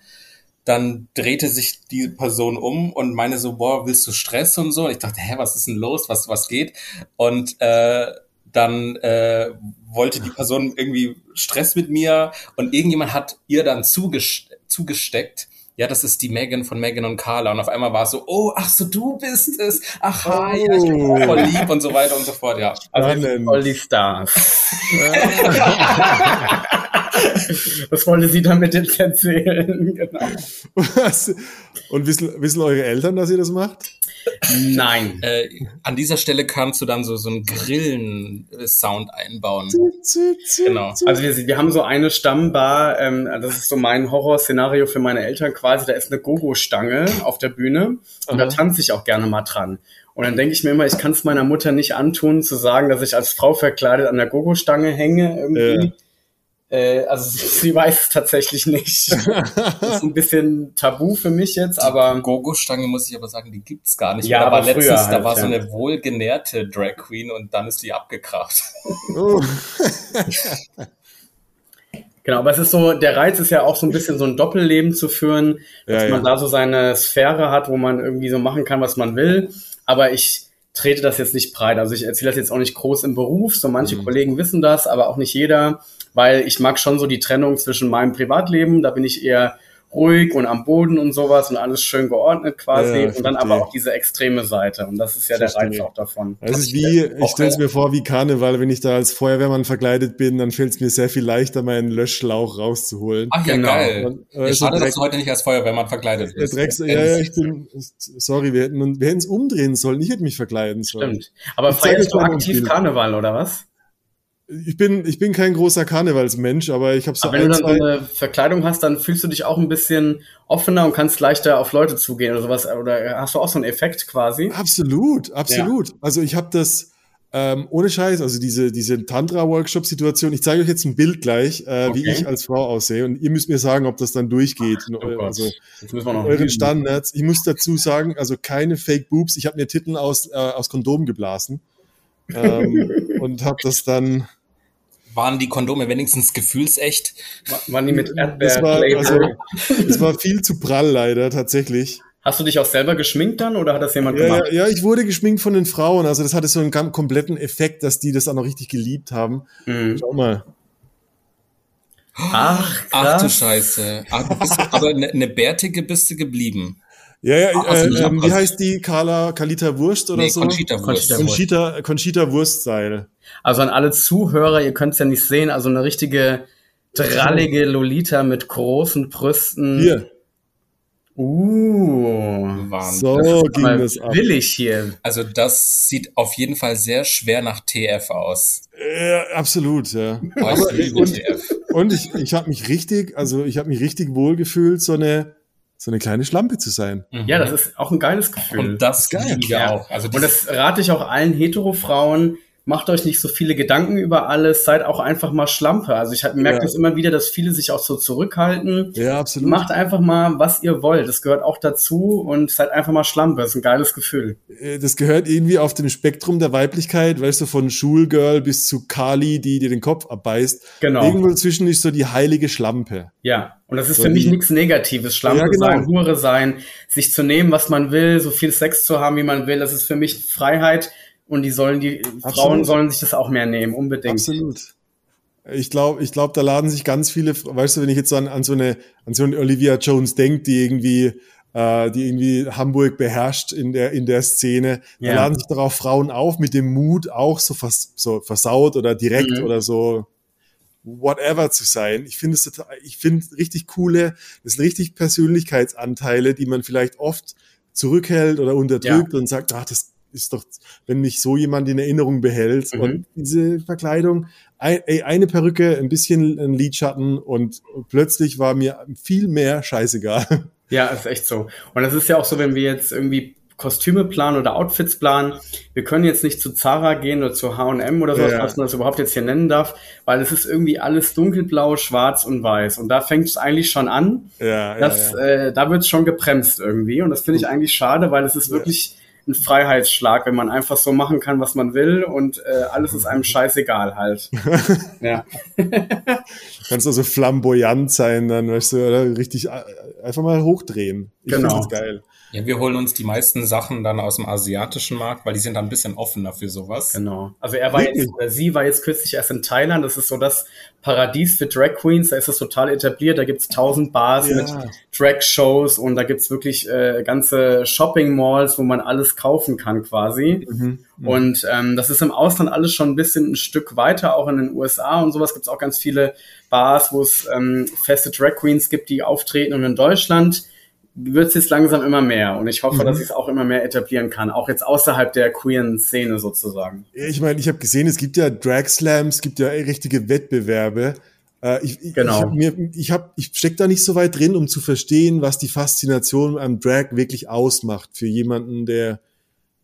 dann drehte sich die Person um und meine so, boah, willst du Stress und so? Ich dachte, hä, was ist denn los? Was, was geht? Und äh, dann äh, wollte die Person irgendwie Stress mit mir und irgendjemand hat ihr dann zugeste zugesteckt, ja, das ist die Megan von Megan und Carla. Und auf einmal war es so, oh, ach so, du bist es. Ach, hi, oh. ich bin voll lieb und so weiter und so fort, ja. Also voll die Stars. Was wollte sie damit jetzt erzählen? Genau. Und wissen, wissen eure Eltern, dass ihr das macht? Nein. Äh, an dieser Stelle kannst du dann so, so einen Grillen-Sound einbauen. genau. Also wir, wir haben so eine Stammbar, ähm, das ist so mein Horrorszenario für meine Eltern quasi, da ist eine Gogo-Stange auf der Bühne und Aha. da tanze ich auch gerne mal dran. Und dann denke ich mir immer, ich kann es meiner Mutter nicht antun, zu sagen, dass ich als Frau verkleidet an der Gogo-Stange hänge irgendwie. Ja. Äh, also sie weiß es tatsächlich nicht. das ist ein bisschen tabu für mich jetzt, aber. Gogo-Stange muss ich aber sagen, die gibt's gar nicht. Ja, aber letztens, halt, da war ja. so eine wohlgenährte Drag Queen und dann ist die abgekracht. Oh. Genau, aber es ist so, der Reiz ist ja auch so ein bisschen so ein Doppelleben zu führen, dass ja, man ja. da so seine Sphäre hat, wo man irgendwie so machen kann, was man will. Aber ich trete das jetzt nicht breit. Also ich erzähle das jetzt auch nicht groß im Beruf. So manche mhm. Kollegen wissen das, aber auch nicht jeder weil ich mag schon so die Trennung zwischen meinem Privatleben, da bin ich eher ruhig und am Boden und sowas und alles schön geordnet quasi ja, und dann aber auch diese extreme Seite und das ist ja der Reiz auch davon. Das ist wie, ich stelle es mir vor wie Karneval, wenn ich da als Feuerwehrmann verkleidet bin, dann fällt es mir sehr viel leichter, meinen Löschschlauch rauszuholen. Ach ja, genau. geil. Und, äh, schade, dass du heute nicht als Feuerwehrmann verkleidet bist. Drecks, ja, ja, ich bin, sorry, wir hätten wir hätten es umdrehen sollen, ich hätte mich verkleiden sollen. Stimmt. Aber feierst du aktiv Karneval oder was? Ich bin, ich bin kein großer Karnevalsmensch, aber ich habe so. Aber wenn du dann so eine Verkleidung hast, dann fühlst du dich auch ein bisschen offener und kannst leichter auf Leute zugehen oder sowas. Oder hast du auch so einen Effekt quasi? Absolut, absolut. Ja. Also ich habe das ähm, ohne Scheiß, also diese, diese Tantra-Workshop-Situation, ich zeige euch jetzt ein Bild gleich, äh, okay. wie ich als Frau aussehe. Und ihr müsst mir sagen, ob das dann durchgeht. Oh also euren Standards. Ich muss dazu sagen, also keine Fake Boobs. Ich habe mir Titten aus, äh, aus Kondom geblasen. ähm, und habe das dann waren die Kondome wenigstens gefühlsecht? Waren die mit Erdbeer? Das war, also, das war viel zu prall leider, tatsächlich. Hast du dich auch selber geschminkt dann oder hat das jemand ja, gemacht? Ja, ja, ich wurde geschminkt von den Frauen. Also das hatte so einen kompletten Effekt, dass die das auch noch richtig geliebt haben. Mhm. Schau mal. Ach, krass. Ach du Scheiße. Ach, bist, aber eine ne bärtige bist du geblieben. Ja, ja, Ach, äh, äh, wie heißt die? Carla, Kalita Wurst oder nee, so? Conchita Wurst. Conchita, Conchita Wurstseil. Also an alle Zuhörer, ihr könnt es ja nicht sehen, also eine richtige drallige Lolita mit großen Brüsten. Hier. Uh, Wahnsinn. So das ging das ab. Willig hier. Also das sieht auf jeden Fall sehr schwer nach TF aus. Ja, absolut, ja. Oh, Aber, und, und ich, ich habe mich richtig, also ich habe mich richtig wohl gefühlt, so eine so eine kleine Schlampe zu sein. Ja, das ist auch ein geiles Gefühl. Und das ist geil. Ja. auch. Also und das rate ich auch allen Hetero-Frauen, macht euch nicht so viele Gedanken über alles, seid auch einfach mal Schlampe. Also ich merke ja. das immer wieder, dass viele sich auch so zurückhalten. Ja, absolut. Macht einfach mal, was ihr wollt. Das gehört auch dazu und seid einfach mal Schlampe. Das ist ein geiles Gefühl. Äh, das gehört irgendwie auf dem Spektrum der Weiblichkeit, weißt du, von Schulgirl bis zu Kali, die dir den Kopf abbeißt. Genau. Irgendwo dazwischen ist so die heilige Schlampe. Ja. Und das ist so für mich nichts Negatives. Schlampe ja, genau. sein, Hure sein, sich zu nehmen, was man will, so viel Sex zu haben, wie man will. Das ist für mich Freiheit und die sollen, die Absolut. Frauen sollen sich das auch mehr nehmen, unbedingt. Absolut. Ich glaube, ich glaube, da laden sich ganz viele, weißt du, wenn ich jetzt an, an so eine, an so eine Olivia Jones denke, die irgendwie, äh, die irgendwie Hamburg beherrscht in der, in der Szene, ja. da laden sich darauf Frauen auf mit dem Mut, auch so, vers, so versaut oder direkt mhm. oder so whatever zu sein. Ich finde es total, ich finde richtig coole, das sind richtig Persönlichkeitsanteile, die man vielleicht oft zurückhält oder unterdrückt ja. und sagt, ach, das ist doch, wenn mich so jemand in Erinnerung behält. Mhm. Und diese Verkleidung, ein, ey, eine Perücke, ein bisschen ein Lidschatten und plötzlich war mir viel mehr scheißegal. Ja, ist echt so. Und das ist ja auch so, wenn wir jetzt irgendwie Kostüme planen oder Outfits planen. Wir können jetzt nicht zu Zara gehen oder zu H&M oder so, ja. was man das überhaupt jetzt hier nennen darf, weil es ist irgendwie alles dunkelblau, schwarz und weiß. Und da fängt es eigentlich schon an. Ja, dass, ja, ja. Äh, da wird es schon gebremst irgendwie. Und das finde ich eigentlich schade, weil es ist wirklich ein Freiheitsschlag, wenn man einfach so machen kann, was man will und äh, alles ist einem scheißegal halt. ja. Kannst also flamboyant sein, dann weißt du, oder richtig äh, einfach mal hochdrehen. Ich genau. Das geil. Ja, wir holen uns die meisten Sachen dann aus dem asiatischen Markt, weil die sind dann ein bisschen offener für sowas. Genau. Also er war jetzt, oder sie war jetzt kürzlich erst in Thailand. Das ist so das Paradies für Drag Queens. Da ist es total etabliert. Da gibt's tausend Bars ja. mit Drag-Shows und da gibt's wirklich äh, ganze Shopping-Malls, wo man alles kaufen kann quasi. Mhm. Mhm. Und ähm, das ist im Ausland alles schon ein bisschen ein Stück weiter. Auch in den USA und sowas gibt's auch ganz viele Bars, wo es ähm, feste Drag Queens gibt, die auftreten. Und in Deutschland wird es jetzt langsam immer mehr und ich hoffe, mhm. dass ich es auch immer mehr etablieren kann, auch jetzt außerhalb der queeren Szene sozusagen. Ich meine, ich habe gesehen, es gibt ja Drag Slams, es gibt ja richtige Wettbewerbe. Äh, ich, genau. Ich, hab ich, hab, ich steck da nicht so weit drin, um zu verstehen, was die Faszination am Drag wirklich ausmacht für jemanden, der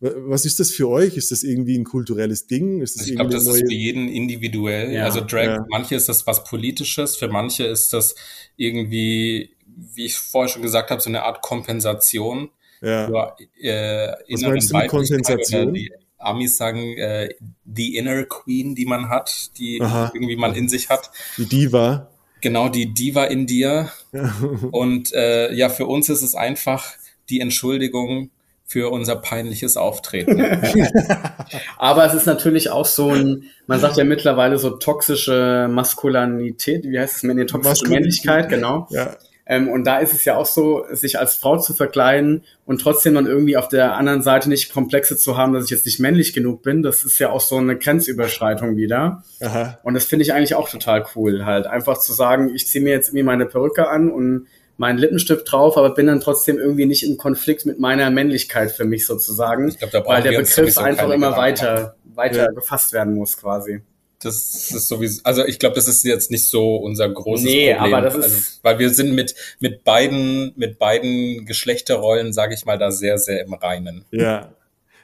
was ist das für euch? Ist das irgendwie ein kulturelles Ding? Ist das also ich glaube, das ist für jeden individuell. Ja. Also Drag, ja. manche ist das was Politisches, für manche ist das irgendwie wie ich vorher schon gesagt habe, so eine Art Kompensation. Ja. Für, äh, Was meinst du mit Kompensation? Die Amis sagen, äh, die Inner Queen, die man hat, die Aha. irgendwie man in sich hat. Die Diva. Genau, die Diva in dir. Und äh, ja, für uns ist es einfach die Entschuldigung für unser peinliches Auftreten. Aber es ist natürlich auch so ein, man sagt ja mittlerweile so toxische Maskulinität, wie heißt es, toxische Maskulin Männlichkeit, genau. Ja. Ähm, und da ist es ja auch so, sich als Frau zu verkleiden und trotzdem dann irgendwie auf der anderen Seite nicht Komplexe zu haben, dass ich jetzt nicht männlich genug bin. Das ist ja auch so eine Grenzüberschreitung wieder. Aha. Und das finde ich eigentlich auch total cool, halt einfach zu sagen, ich ziehe mir jetzt irgendwie meine Perücke an und meinen Lippenstift drauf, aber bin dann trotzdem irgendwie nicht in Konflikt mit meiner Männlichkeit für mich sozusagen, ich glaub, weil der Begriff einfach immer weiter, weiter ja. gefasst werden muss quasi das ist sowieso, also ich glaube, das ist jetzt nicht so unser großes nee, Problem. aber das ist, also, weil wir sind mit mit beiden mit beiden Geschlechterrollen, sage ich mal, da sehr sehr im Reinen. Ja.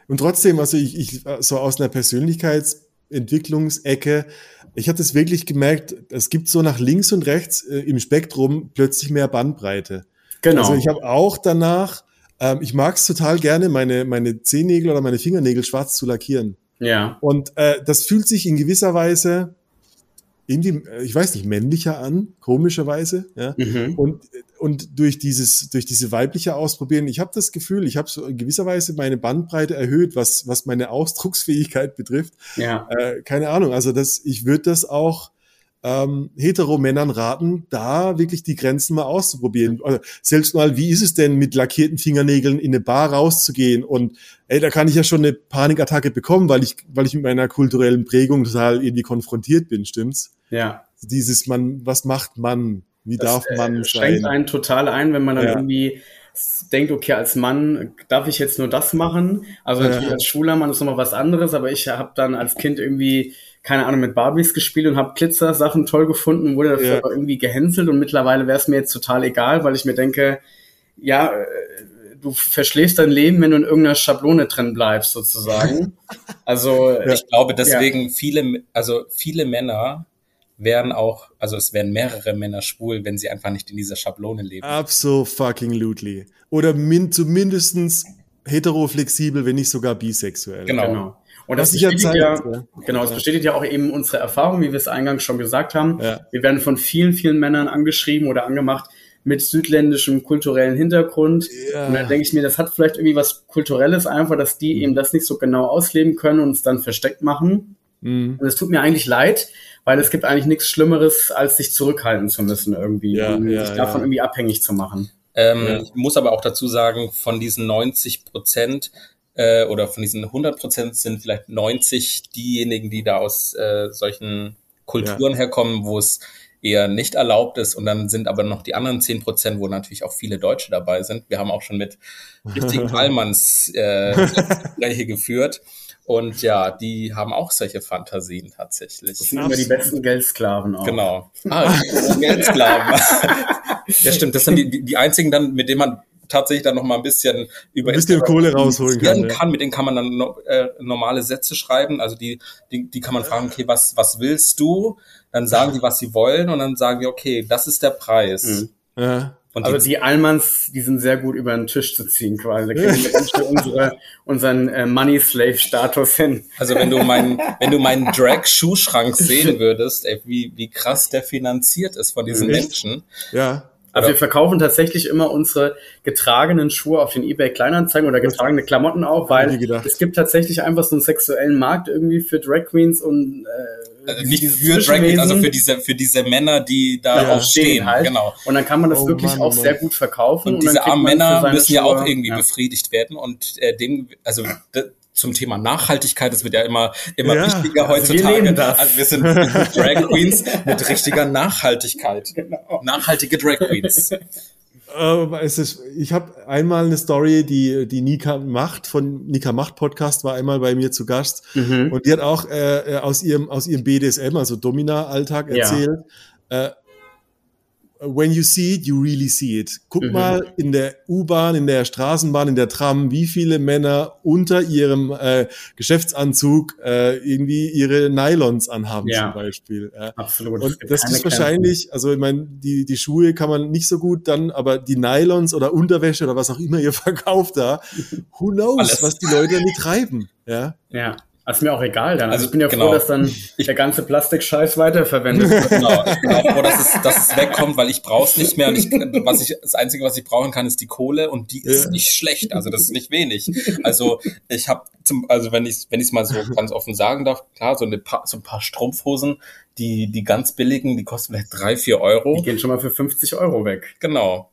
Und trotzdem, also ich, ich so aus einer Persönlichkeitsentwicklungsecke, ich habe das wirklich gemerkt, es gibt so nach links und rechts äh, im Spektrum plötzlich mehr Bandbreite. Genau. Also ich habe auch danach, ähm, ich mag es total gerne, meine meine Zehennägel oder meine Fingernägel schwarz zu lackieren. Ja. Und äh, das fühlt sich in gewisser Weise irgendwie, äh, ich weiß nicht, männlicher an, komischerweise. Ja? Mhm. Und, und durch dieses, durch diese weibliche Ausprobieren, ich habe das Gefühl, ich habe so in gewisser Weise meine Bandbreite erhöht, was, was meine Ausdrucksfähigkeit betrifft. Ja. Äh, keine Ahnung, also das, ich würde das auch ähm, Hetero-Männern raten, da wirklich die Grenzen mal auszuprobieren. Also selbst mal, wie ist es denn, mit lackierten Fingernägeln in eine Bar rauszugehen? Und ey, da kann ich ja schon eine Panikattacke bekommen, weil ich, weil ich mit meiner kulturellen Prägung total irgendwie konfrontiert bin, stimmt's? Ja. Dieses man, was macht man? Wie das, darf man äh, schränkt einen total ein, wenn man dann ja. irgendwie denkt, okay, als Mann darf ich jetzt nur das machen. Also natürlich ja. als schwuler Mann ist nochmal was anderes, aber ich habe dann als Kind irgendwie keine Ahnung, mit Barbies gespielt und habe Glitzer-Sachen toll gefunden, wurde dafür ja. aber irgendwie gehänselt und mittlerweile wäre es mir jetzt total egal, weil ich mir denke, ja, äh, du verschläfst dein Leben, wenn du in irgendeiner Schablone drin bleibst, sozusagen. Also ja. ich glaube, deswegen ja. viele, also viele Männer wären auch, also es wären mehrere Männer schwul, wenn sie einfach nicht in dieser Schablone leben. Absolutely. Oder min, zumindestens heteroflexibel, wenn nicht sogar bisexuell. Genau. genau. Und das, das bestätigt ja, Zeit, ja, genau, das bestätigt ja auch eben unsere Erfahrung, wie wir es eingangs schon gesagt haben. Ja. Wir werden von vielen, vielen Männern angeschrieben oder angemacht mit südländischem kulturellen Hintergrund. Ja. Und da denke ich mir, das hat vielleicht irgendwie was Kulturelles einfach, dass die mhm. eben das nicht so genau ausleben können und es dann versteckt machen. Mhm. Und es tut mir eigentlich leid, weil es gibt eigentlich nichts Schlimmeres, als sich zurückhalten zu müssen irgendwie ja, und ja, sich davon irgendwie abhängig zu machen. Ähm, Ich muss aber auch dazu sagen, von diesen 90 Prozent äh, oder von diesen 100 Prozent sind vielleicht 90 diejenigen, die da aus äh, solchen Kulturen ja. herkommen, wo es eher nicht erlaubt ist. Und dann sind aber noch die anderen 10 Prozent, wo natürlich auch viele Deutsche dabei sind. Wir haben auch schon mit richtigen Allmanns äh, Gespräche geführt. Und ja, die haben auch solche Fantasien tatsächlich. Das sind immer die besten Geldsklaven auch. Genau. Ah, Geldsklaven. ja, stimmt. Das sind die, die einzigen dann, mit denen man tatsächlich dann noch mal ein bisschen über ein bisschen Kohle rausholen kann, kann. Ja. Mit denen kann man dann no, äh, normale Sätze schreiben. Also die, die, die kann man fragen, okay, was, was willst du? Dann sagen die, was sie wollen und dann sagen wir, okay, das ist der Preis. Mhm. Ja. Und Aber die, die Allmanns, die sind sehr gut über den Tisch zu ziehen quasi. Da kriegen wir unsere, unseren äh, Money Slave Status hin. Also wenn du meinen, wenn du meinen Drag Schuhschrank sehen würdest, ey, wie, wie krass der finanziert ist von diesen Echt? Menschen. Ja. Also wir verkaufen tatsächlich immer unsere getragenen Schuhe auf den eBay Kleinanzeigen oder getragene Klamotten auch, weil es gibt tatsächlich einfach so einen sexuellen Markt irgendwie für Drag Queens und äh, also nicht für Drag Queens, also für diese für diese Männer, die da ja, auch stehen, halt. genau. Und dann kann man das oh, wirklich Mann, auch Mann. sehr gut verkaufen. Und, und diese armen Männer müssen ja auch irgendwie ja. befriedigt werden und äh, dem also zum Thema Nachhaltigkeit. Das wird ja immer, immer ja, wichtiger heutzutage. Also wir, das. also wir sind Drag Queens mit richtiger Nachhaltigkeit. Genau. Nachhaltige Drag Queens. Es ist, ich habe einmal eine Story, die die Nika macht von Nika macht Podcast war einmal bei mir zu Gast mhm. und die hat auch äh, aus ihrem aus ihrem BDSM also Domina Alltag erzählt. Ja. Äh, when you see it, you really see it. Guck mhm. mal in der U-Bahn, in der Straßenbahn, in der Tram, wie viele Männer unter ihrem äh, Geschäftsanzug äh, irgendwie ihre Nylons anhaben ja. zum Beispiel. Ja. Absolut. Und das ist wahrscheinlich, also ich meine, die, die Schuhe kann man nicht so gut dann, aber die Nylons oder Unterwäsche oder was auch immer ihr verkauft da, who knows, Alles. was die Leute damit treiben. Ja. Ja. Das ist mir auch egal dann. Also, ich bin ja genau. froh, dass dann der ganze Plastikscheiß weiterverwendet wird. Genau, ich bin auch froh, dass es, dass es wegkommt, weil ich brauche es nicht mehr. Und ich, was ich, das Einzige, was ich brauchen kann, ist die Kohle und die ist ja. nicht schlecht. Also das ist nicht wenig. Also ich habe zum, also wenn ich wenn ich es mal so ganz offen sagen darf, klar, so, eine paar, so ein paar Strumpfhosen, die die ganz billigen, die kosten vielleicht drei, vier Euro. Die gehen schon mal für 50 Euro weg. Genau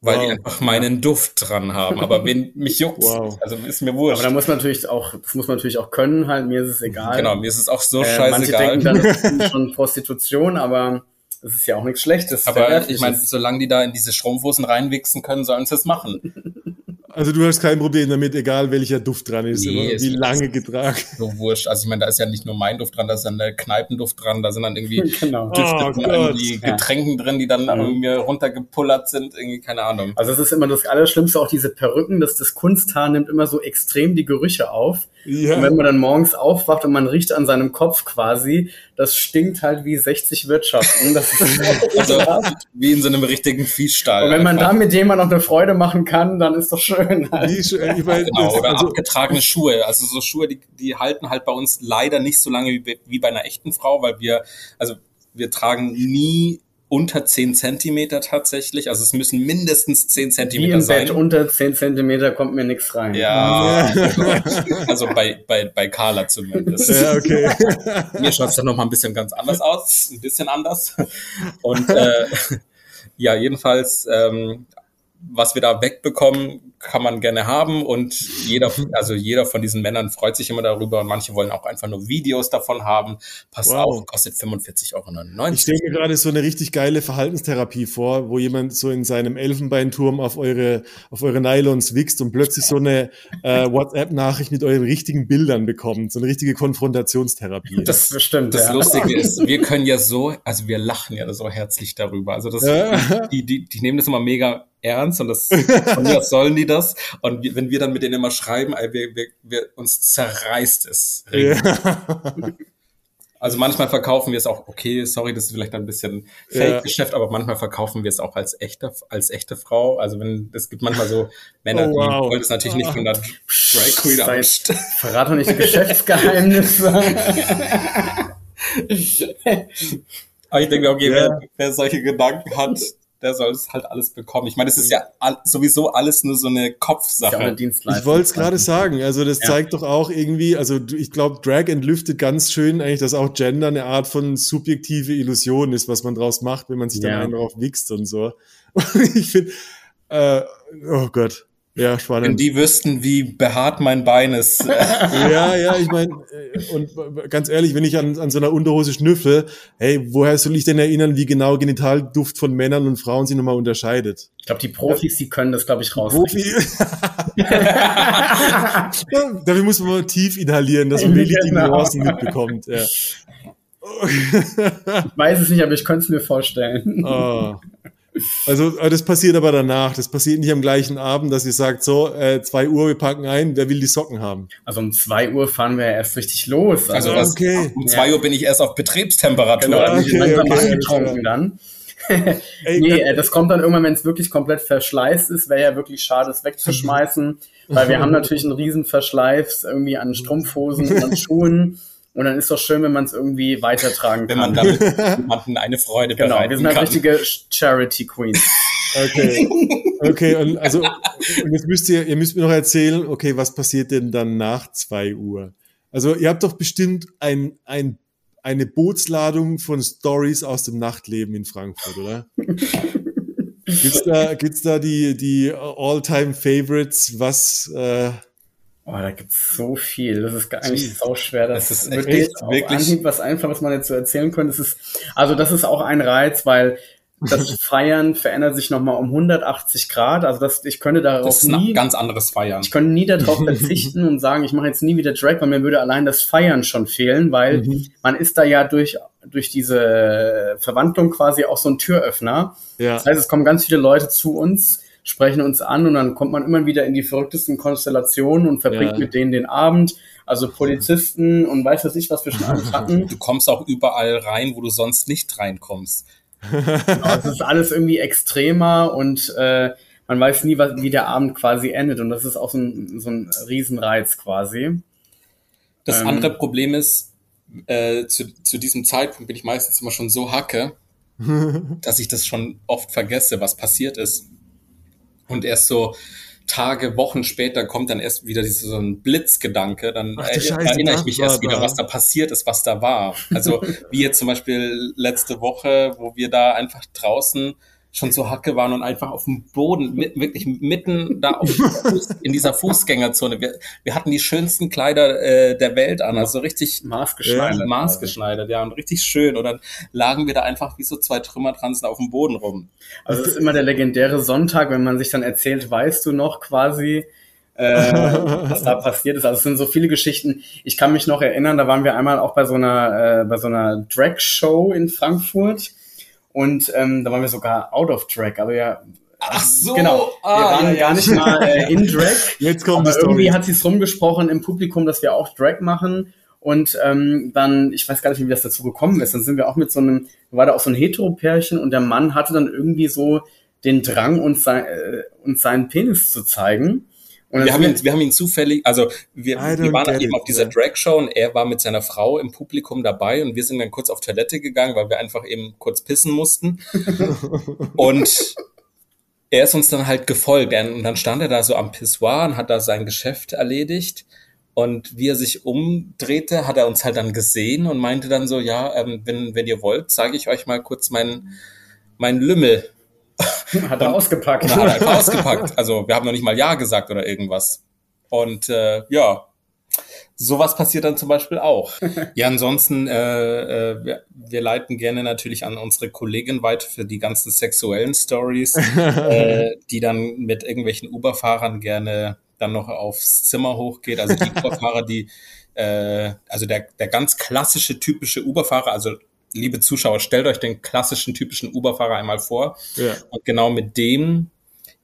weil wow. die einfach meinen Duft dran haben. Aber wen mich juckt, wow. also ist mir wurscht. Aber da muss man natürlich auch, das muss man natürlich auch können, halt, mir ist es egal. Genau, mir ist es auch so äh, scheißegal. Manche denken dann, das ist schon Prostitution, aber das ist ja auch nichts Schlechtes. Aber ich meine, solange die da in diese Strumpfhosen reinwichsen können, sollen sie es machen. Also du hast kein Problem damit, egal welcher Duft dran ist, nee, wie lange getragen. So wurscht. Also ich meine, da ist ja nicht nur mein Duft dran, da ist dann der Kneipenduft dran, da sind dann irgendwie genau. Düfte oh, drin, irgendwie ja. Getränken drin, die dann mhm. mir runtergepullert sind, irgendwie, keine Ahnung. Also es ist immer das Allerschlimmste, auch diese Perücken, dass das Kunsthaar nimmt immer so extrem die Gerüche auf. Ja. Und wenn man dann morgens aufwacht und man riecht an seinem Kopf quasi, das stinkt halt wie 60 Wirtschaften. Das ist also wie in so einem richtigen Viehstall. Und wenn man da mit jemandem noch eine Freude machen kann, dann ist doch schön. Schönheit. Die Schönheit. Ich mein, genau, oder also, abgetragene Schuhe. Also so Schuhe, die, die halten halt bei uns leider nicht so lange wie, wie bei einer echten Frau, weil wir, also wir tragen nie unter 10 Zentimeter tatsächlich. Also es müssen mindestens 10 Zentimeter Wie im sein. Bett unter 10 Zentimeter kommt mir nichts rein. Ja, also bei, bei, bei Carla zumindest. Ja, okay. Mir schaut es dann nochmal ein bisschen ganz anders aus, ein bisschen anders. Und äh, ja, jedenfalls ähm, was wir da wegbekommen, kann man gerne haben und jeder, also jeder von diesen Männern freut sich immer darüber und manche wollen auch einfach nur Videos davon haben. Pass wow. auf, kostet 45,99 Euro. Ich stelle mir gerade so eine richtig geile Verhaltenstherapie vor, wo jemand so in seinem Elfenbeinturm auf eure, auf eure Nylons wächst und plötzlich so eine äh, WhatsApp-Nachricht mit euren richtigen Bildern bekommt. So eine richtige Konfrontationstherapie. Das bestimmt. Das ja. Lustige ist, wir können ja so, also wir lachen ja so herzlich darüber. Also das, ja. die, die, die nehmen das immer mega ernst und das von mir sollen die das. Und wir, wenn wir dann mit denen immer schreiben, wir, wir, wir uns zerreißt es. Ja. Also manchmal verkaufen wir es auch, okay, sorry, das ist vielleicht ein bisschen Fake-Geschäft, ja. aber manchmal verkaufen wir es auch als echte, als echte Frau. Also wenn, es gibt manchmal so Männer, oh, wow. die wollen es natürlich nicht von der Drag Queen, aber Verrat doch nicht die Geschäftsgeheimnisse. aber ich denke, okay, ja. wer, wer solche Gedanken hat, der soll es halt alles bekommen. Ich meine, das ist ja all, sowieso alles nur so eine Kopfsache. Ja eine ich wollte es gerade sagen. Also das ja. zeigt doch auch irgendwie, also ich glaube, Drag entlüftet ganz schön eigentlich, dass auch Gender eine Art von subjektive Illusion ist, was man draus macht, wenn man sich dann einen drauf wichst und so. Und ich finde, äh, oh Gott. Ja, spannend. Wenn die wüssten, wie behaart mein Bein ist. ja, ja, ich meine, äh, und ganz ehrlich, wenn ich an, an so einer Unterhose schnüffel, hey, woher soll ich denn erinnern, wie genau Genitalduft von Männern und Frauen sich nochmal unterscheidet? Ich glaube, die Profis, die können das, glaube ich, raus. Profi Dafür muss man mal tief inhalieren, dass man wirklich die genau. Nuancen mitbekommt. Ja. ich weiß es nicht, aber ich könnte es mir vorstellen. Oh. Also das passiert aber danach. Das passiert nicht am gleichen Abend, dass ihr sagt, so, äh, zwei Uhr, wir packen ein, wer will die Socken haben? Also um zwei Uhr fahren wir erst richtig los. Also, also okay. um zwei Uhr bin ich erst auf Betriebstemperatur. Genau, okay, okay, okay, dann. Ey, nee, äh, das kommt dann irgendwann, wenn es wirklich komplett verschleißt ist, wäre ja wirklich schade, es wegzuschmeißen, weil wir haben natürlich einen riesen Verschleiß irgendwie an Strumpfhosen und an Schuhen. Und dann ist doch schön, wenn man es irgendwie weitertragen kann. Wenn man damit jemanden eine Freude genau, bereiten wir sind halt kann. richtige Charity Queens. Okay. Okay, und also und jetzt müsst ihr, ihr müsst mir noch erzählen, okay, was passiert denn dann nach zwei Uhr? Also ihr habt doch bestimmt ein, ein, eine Bootsladung von Stories aus dem Nachtleben in Frankfurt, oder? gibt's da, gibt's da die, die All-Time-Favorites, was äh, Oh, da gibt's so viel. Das ist eigentlich so schwer. Das, ist wirklich, wirklich Anhieb was einfach, was man jetzt so erzählen könnte. Das ist, also das ist auch ein Reiz, weil das Feiern verändert sich nochmal um 180 Grad. Also das, ich könnte darauf das ist nie, ein ganz anderes Feiern. Ich könnte nie darauf verzichten und sagen, ich mache jetzt nie wieder Drag, weil mir würde allein das Feiern schon fehlen, weil mhm. man ist da ja durch durch diese Verwandlung quasi auch so ein Türöffner. Ja. Das heißt, es kommen ganz viele Leute zu uns sprechen uns an und dann kommt man immer wieder in die verrücktesten Konstellationen und verbringt ja. mit denen den Abend. Also Polizisten und weiß was ich, was wir schon alles hatten. Du kommst auch überall rein, wo du sonst nicht reinkommst. genau, es ist alles irgendwie extremer und äh, man weiß nie, was, wie der Abend quasi endet. Und das ist auch so ein, so ein Riesenreiz quasi. Das ähm, andere Problem ist, äh, zu, zu diesem Zeitpunkt bin ich meistens immer schon so hacke, dass ich das schon oft vergesse, was passiert ist. Und erst so Tage, Wochen später kommt dann erst wieder diese, so ein Blitzgedanke, dann Ach, Scheiße, erinnere ich mich erst wieder, da. was da passiert ist, was da war. Also wie jetzt zum Beispiel letzte Woche, wo wir da einfach draußen schon so Hacke waren und einfach auf dem Boden, mit, wirklich mitten da auf in dieser Fußgängerzone. Wir, wir hatten die schönsten Kleider äh, der Welt an, also richtig maßgeschneidert. Maßgeschneidert, ja, und richtig schön. Und dann lagen wir da einfach wie so zwei Trümmertransen auf dem Boden rum. Also es ist immer der legendäre Sonntag, wenn man sich dann erzählt, weißt du noch quasi, äh, was da passiert ist. Also es sind so viele Geschichten. Ich kann mich noch erinnern, da waren wir einmal auch bei so einer, äh, bei so einer Drag-Show in Frankfurt und ähm, da waren wir sogar out of track, aber ja. Ach so, genau. Wir ah, waren ja, gar ja. nicht mal äh, in Drag. Jetzt kommt aber irgendwie hat sich's rumgesprochen im Publikum, dass wir auch Drag machen. Und ähm, dann, ich weiß gar nicht, wie das dazu gekommen ist. Dann sind wir auch mit so einem, war da auch so ein Hetero-Pärchen und der Mann hatte dann irgendwie so den Drang, uns, sein, äh, uns seinen Penis zu zeigen. Wir haben, ihn, wir haben ihn zufällig, also wir, wir waren eben auf dieser Drag-Show und er war mit seiner Frau im Publikum dabei und wir sind dann kurz auf Toilette gegangen, weil wir einfach eben kurz pissen mussten. und er ist uns dann halt gefolgt. Und dann stand er da so am Pissoir und hat da sein Geschäft erledigt. Und wie er sich umdrehte, hat er uns halt dann gesehen und meinte dann so, ja, ähm, wenn, wenn ihr wollt, zeige ich euch mal kurz meinen mein Lümmel. Hat er ausgepackt. hat er ausgepackt. Also wir haben noch nicht mal Ja gesagt oder irgendwas. Und äh, ja, sowas passiert dann zum Beispiel auch. ja, ansonsten, äh, äh, wir, wir leiten gerne natürlich an unsere Kollegin weiter für die ganzen sexuellen Stories, äh, die dann mit irgendwelchen Uberfahrern gerne dann noch aufs Zimmer hochgeht. Also die Uberfahrer, die, äh, also der, der ganz klassische, typische Uberfahrer, also liebe Zuschauer, stellt euch den klassischen, typischen Uberfahrer einmal vor. Ja. Und genau mit dem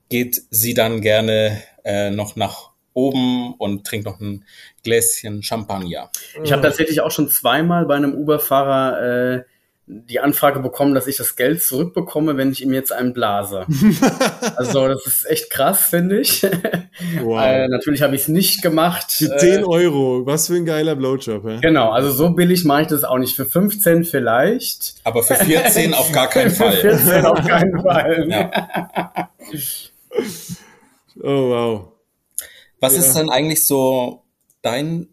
geht sie dann gerne äh, noch nach oben und trinkt noch ein Gläschen Champagner. Ich habe tatsächlich auch schon zweimal bei einem Uberfahrer äh, die Anfrage bekommen, dass ich das Geld zurückbekomme, wenn ich ihm jetzt einen blase. also das ist echt krass, finde ich. Wow. äh, natürlich habe ich es nicht gemacht. Für 10 äh, Euro, was für ein geiler Blowjob. Ja? Genau, also so billig mache ich das auch nicht. Für 15 vielleicht. Aber für 14 auf gar keinen Fall. Für 14 auf keinen Fall. Ja. oh wow. Was ja. ist dann eigentlich so dein,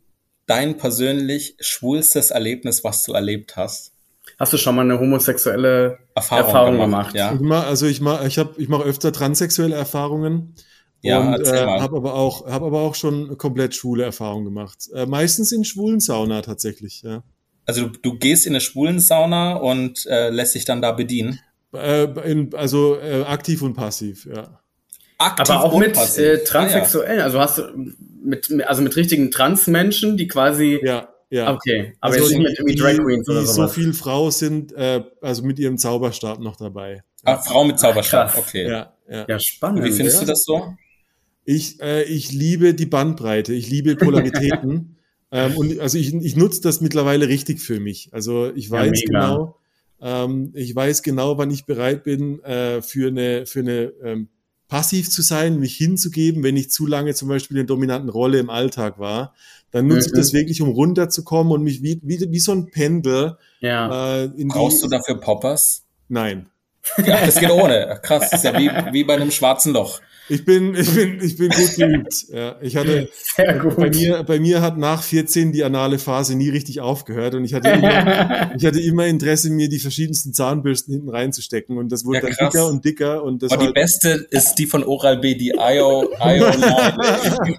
dein persönlich schwulstes Erlebnis, was du erlebt hast? Hast du schon mal eine homosexuelle Erfahrung, Erfahrung gemacht? Ja. Ich mach, also ich mache ich hab, ich mach öfter transsexuelle Erfahrungen. Ja, und äh, habe aber auch habe aber auch schon komplett schwule Erfahrungen gemacht. Äh, meistens in schwulen Sauna tatsächlich, ja. Also du, du gehst in eine schwulen Sauna und äh, lässt dich dann da bedienen? Äh, in, also äh, aktiv und passiv, ja. Aktiv aber auch mit äh, Transsexuellen. Ah, ja. Also hast du mit also mit richtigen Transmenschen, die quasi ja. Ja. Okay, aber also jetzt nicht mit irgendwie Drag Queens oder so. So viel Frau sind, äh, also mit ihrem Zauberstab noch dabei. Ah, Frau mit Zauberstab, Ach, okay. Ja, ja. ja spannend. Und wie findest ja? du das so? Ich, äh, ich liebe die Bandbreite, ich liebe Polaritäten. ähm, und also ich, ich nutze das mittlerweile richtig für mich. Also ich weiß ja, genau, ähm, ich weiß genau, wann ich bereit bin äh, für eine, für eine ähm, passiv zu sein, mich hinzugeben, wenn ich zu lange zum Beispiel in der dominanten Rolle im Alltag war dann nutze mhm. ich das wirklich, um runterzukommen und mich wie, wie, wie so ein Pendel. Ja. Äh, in Brauchst die, du dafür Poppers? Nein. Ja, das geht ohne. Krass, das ist ja wie, wie bei einem schwarzen Loch. Ich bin, ich bin, ich bin gut geübt. Ja, ich hatte, Sehr gut. bei mir, bei mir hat nach 14 die anale Phase nie richtig aufgehört und ich hatte immer, ich hatte immer Interesse, mir die verschiedensten Zahnbürsten hinten reinzustecken und das wurde ja, dann dicker und dicker und das Aber die beste ist die von Oral B, die IO, IO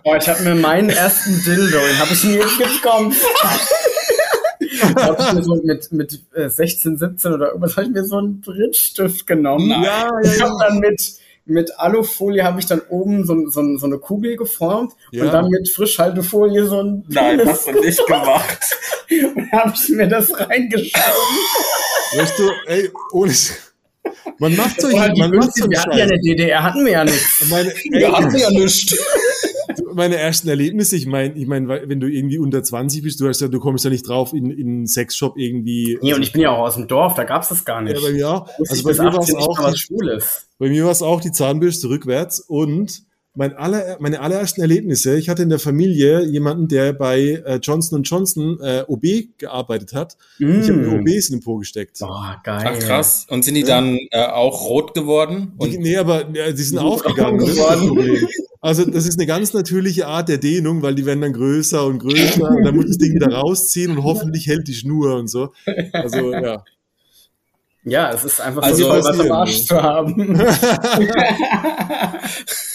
oh, ich habe mir meinen ersten Dildo, den habe ich mir jetzt bekommen. habe ich mir so mit, mit 16, äh, 17 oder irgendwas habe ich mir so einen Brittstift genommen. Ja, ja, ja. Ich habe dann mit mit Alufolie habe ich dann oben so, so, so eine Kugel geformt ja. und dann mit Frischhaltefolie so ein Nein, Penis hast du nicht gemacht. und habe ich mir das reingeschoben. Weißt du, ey, ohne man macht so, halt man macht so Wir hatten ja eine DDR, hatten wir ja nichts. Meine, wir hatten ja nichts meine ersten Erlebnisse, ich meine, ich meine, wenn du irgendwie unter 20 bist, du hast ja, du kommst ja nicht drauf in, in einen Sexshop irgendwie. Nee, und ich bin ja auch aus dem Dorf, da gab's das gar nicht. Ja, bei mir auch. Also bei mir war es auch, die, bei mir war es auch die Zahnbürste rückwärts und mein aller, meine allerersten Erlebnisse, ich hatte in der Familie jemanden, der bei äh, Johnson Johnson äh, OB gearbeitet hat. Mm. Ich habe mir OBs in den Po gesteckt. Boah, geil. Ach, krass. Und sind die dann äh, auch rot geworden? Und die, nee, aber ja, die sind aufgegangen. geworden. Also das ist eine ganz natürliche Art der Dehnung, weil die werden dann größer und größer und dann muss das Ding wieder rausziehen und hoffentlich hält die Schnur und so. Also ja. Ja, es ist einfach also, so, was am Arsch zu haben.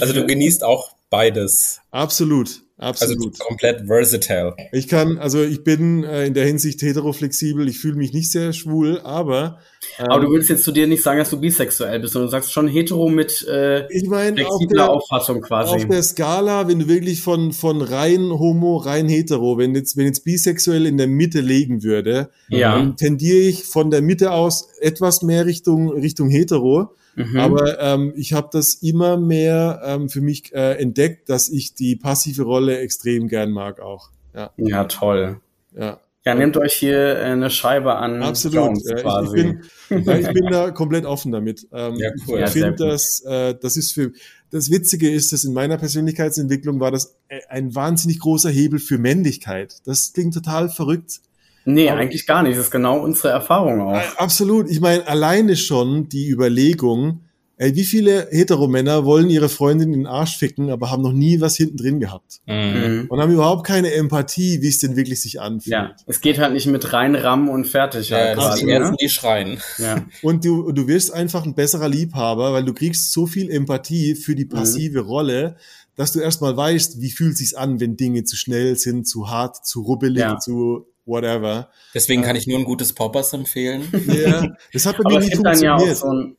also du genießt auch beides. Absolut. Absolut. Also komplett versatile. Ich kann, also ich bin äh, in der Hinsicht heteroflexibel. Ich fühle mich nicht sehr schwul, aber. Ähm, aber du willst jetzt zu dir nicht sagen, dass du bisexuell bist, sondern du sagst schon hetero mit äh, ich mein, flexibler auf der, Auffassung quasi. Auf der Skala, wenn du wirklich von, von rein homo, rein hetero, wenn jetzt, wenn jetzt bisexuell in der Mitte legen würde, ja. dann tendiere ich von der Mitte aus etwas mehr Richtung, Richtung hetero. Mhm. Aber ähm, ich habe das immer mehr ähm, für mich äh, entdeckt, dass ich die passive Rolle extrem gern mag auch. Ja, ja toll. Ja. Ja, nehmt euch hier äh, eine Scheibe an. Absolut. Jones, ich, bin, ich bin da komplett offen damit. Ähm, ja, cool. Ich finde, dass äh, das ist für das Witzige ist, dass in meiner Persönlichkeitsentwicklung war das äh, ein wahnsinnig großer Hebel für Männlichkeit. Das klingt total verrückt. Nee, Aber, eigentlich gar nicht. Das ist genau unsere Erfahrung auch. Absolut. Ich meine, alleine schon die Überlegung, Ey, wie viele Heteromänner wollen ihre Freundin in den Arsch ficken, aber haben noch nie was hinten drin gehabt? Mhm. Und haben überhaupt keine Empathie, wie es denn wirklich sich anfühlt. Ja, es geht halt nicht mit reinrammen und fertig. Ja, halt quasi, ne? die schreien. Ja. Und du, du wirst einfach ein besserer Liebhaber, weil du kriegst so viel Empathie für die passive mhm. Rolle, dass du erstmal weißt, wie fühlt sich's an, wenn Dinge zu schnell sind, zu hart, zu rubbelig, ja. zu whatever. Deswegen kann ich nur ein gutes Poppers empfehlen. Ja, das hat bei mir nie funktioniert.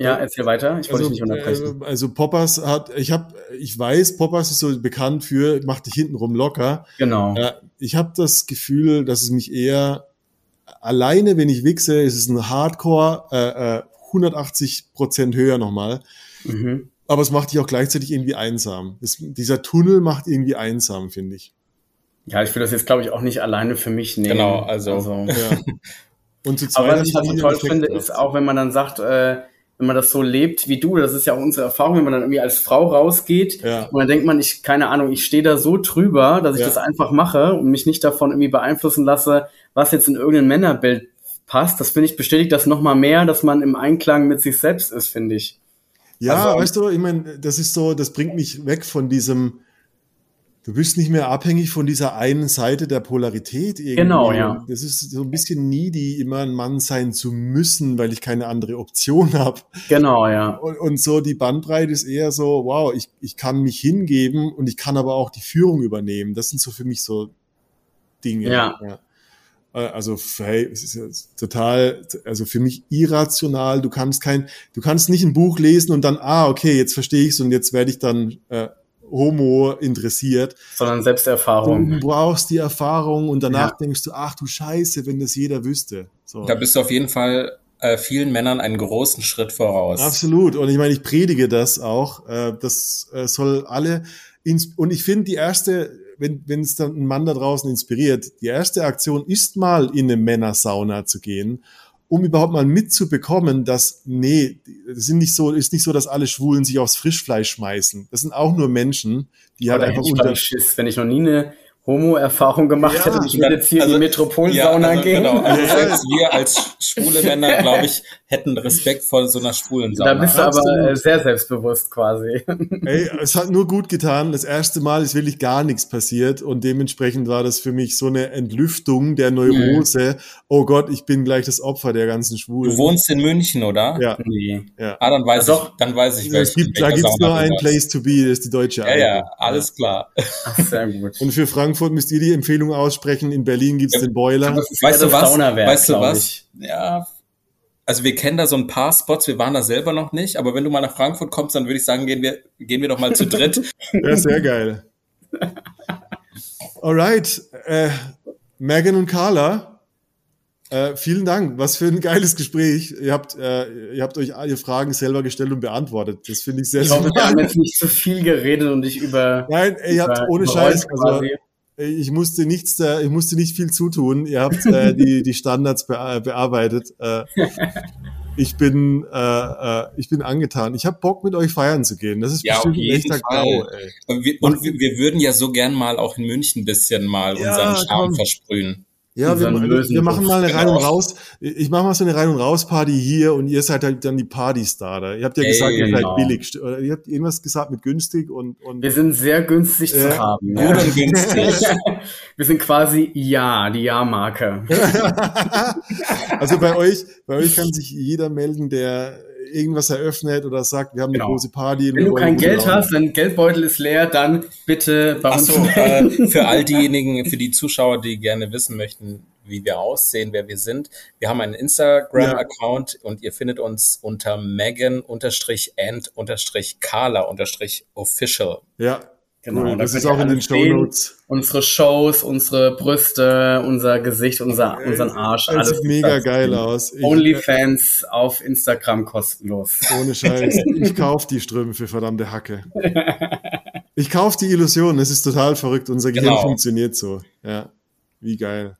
Ja erzähl weiter. Ich wollte also, dich nicht unterbrechen. Äh, also Poppers hat, ich habe, ich weiß, Poppers ist so bekannt für, macht dich hintenrum locker. Genau. Äh, ich habe das Gefühl, dass es mich eher alleine, wenn ich wichse, ist es ein Hardcore, äh, 180 äh, Prozent höher nochmal. Mhm. Aber es macht dich auch gleichzeitig irgendwie einsam. Das, dieser Tunnel macht irgendwie einsam, finde ich. Ja, ich will das jetzt, glaube ich, auch nicht alleine für mich nehmen. Genau, also. also ja. Und zu zweit Aber was ich halt so toll finde, ist auch, wenn man dann sagt, äh, wenn man das so lebt wie du, das ist ja auch unsere Erfahrung, wenn man dann irgendwie als Frau rausgeht ja. und dann denkt man, ich, keine Ahnung, ich stehe da so drüber, dass ich ja. das einfach mache und mich nicht davon irgendwie beeinflussen lasse, was jetzt in irgendein Männerbild passt. Das finde ich bestätigt das nochmal mehr, dass man im Einklang mit sich selbst ist, finde ich. Ja, also, weißt du, ich meine, das ist so, das bringt mich weg von diesem, du bist nicht mehr abhängig von dieser einen Seite der Polarität irgendwie. Genau, ja. Das ist so ein bisschen needy, immer ein Mann sein zu müssen, weil ich keine andere Option habe. Genau, ja. Und, und, so die Bandbreite ist eher so, wow, ich, ich kann mich hingeben und ich kann aber auch die Führung übernehmen. Das sind so für mich so Dinge. Ja. ja. Äh, also, hey, es ist total, also für mich irrational. Du kannst kein, du kannst nicht ein Buch lesen und dann, ah, okay, jetzt verstehe ich's und jetzt werde ich dann äh, Homo interessiert. Sondern Selbsterfahrung. Du brauchst die Erfahrung und danach ja. denkst du, ach du Scheiße, wenn das jeder wüsste. So. Da bist du auf jeden Fall äh, vielen Männern einen großen Schritt voraus. Absolut. Und ich meine, ich predige das auch. Äh, das äh, soll alle ins und ich finde die erste, wenn wenn es dann ein Mann da draußen inspiriert, die erste Aktion ist mal in eine Männersauna zu gehen um überhaupt mal mitzubekommen, dass, nee, das sind nicht so, ist nicht so, dass alle Schwulen sich aufs Frischfleisch schmeißen. Das sind auch nur Menschen, die halt einfach unter... Schiss, wenn ich noch nie eine Homo-Erfahrung gemacht ja, hätte ich würde jetzt hier also, in die Metropolsauna ja, also, gehen. Genau, also selbst wir als schwule Männer, glaube ich, hätten Respekt vor so einer schwulen Sauna. Da bist du aber äh, sehr selbstbewusst quasi. Ey, es hat nur gut getan. Das erste Mal ist wirklich gar nichts passiert und dementsprechend war das für mich so eine Entlüftung der Neurose. Mhm. Oh Gott, ich bin gleich das Opfer der ganzen Schwulen. Du wohnst in München, oder? Ja. Nee. ja. Ah, dann weiß also, ich, dann weiß ich, welche, gibt, Da gibt's nur ein Place to be, das ist die deutsche Ja, ja, alles klar. Ach, sehr gut. Und für Frankfurt müsst ihr die Empfehlung aussprechen. In Berlin gibt's ja, den Boiler. Weißt du was? Weißt du was? Ja, also wir kennen da so ein paar Spots, wir waren da selber noch nicht, aber wenn du mal nach Frankfurt kommst, dann würde ich sagen, gehen wir, gehen wir doch mal zu dritt. ja, sehr geil. Alright, äh, Megan und Carla, äh, vielen Dank. Was für ein geiles Gespräch. Ihr habt, äh, ihr habt euch alle Fragen selber gestellt und beantwortet. Das finde ich sehr, ich hoffe, sehr Wir haben jetzt nicht zu viel geredet und ich über. Nein, ihr habt ohne Scheiß. Also, ich musste nichts, ich musste nicht viel zutun. Ihr habt äh, die, die Standards be bearbeitet. Äh, ich bin, äh, äh, ich bin angetan. Ich habe Bock, mit euch feiern zu gehen. Das ist ja, bestimmt ein echter Gau, ey. Und, wir, und wir, wir, würden ja so gern mal auch in München ein bisschen mal ja, unseren Charme komm. versprühen. Ja, wir, wir, machen mal eine Rein und Raus. Ich mache mal so eine Rein und Raus Party hier und ihr seid halt dann die Partystar da. Ihr habt ja Ey, gesagt, ihr genau. seid billig. Oder ihr habt irgendwas gesagt mit günstig und, und Wir sind sehr günstig äh, zu haben. Ja. Oder günstig. wir sind quasi Ja, die Ja-Marke. also bei euch, bei euch kann sich jeder melden, der irgendwas eröffnet oder sagt, wir haben genau. eine große Party. Wenn du kein Geld hast, dein Geldbeutel ist leer, dann bitte bei uns. So, äh, für all diejenigen, für die Zuschauer, die gerne wissen möchten, wie wir aussehen, wer wir sind. Wir haben einen Instagram-Account ja. und ihr findet uns unter Megan-and-Carla-official. Ja, Genau, cool, das ist auch in den Show Notes. Unsere Shows, unsere Brüste, unser Gesicht, unser, unseren Arsch. Das alles sieht mega geil aus. Onlyfans auf Instagram kostenlos. Ohne Scheiß. Ich kauf die Strümpfe, verdammte Hacke. Ich kauf die Illusion. Es ist total verrückt. Unser Gehirn genau. funktioniert so. Ja. Wie geil.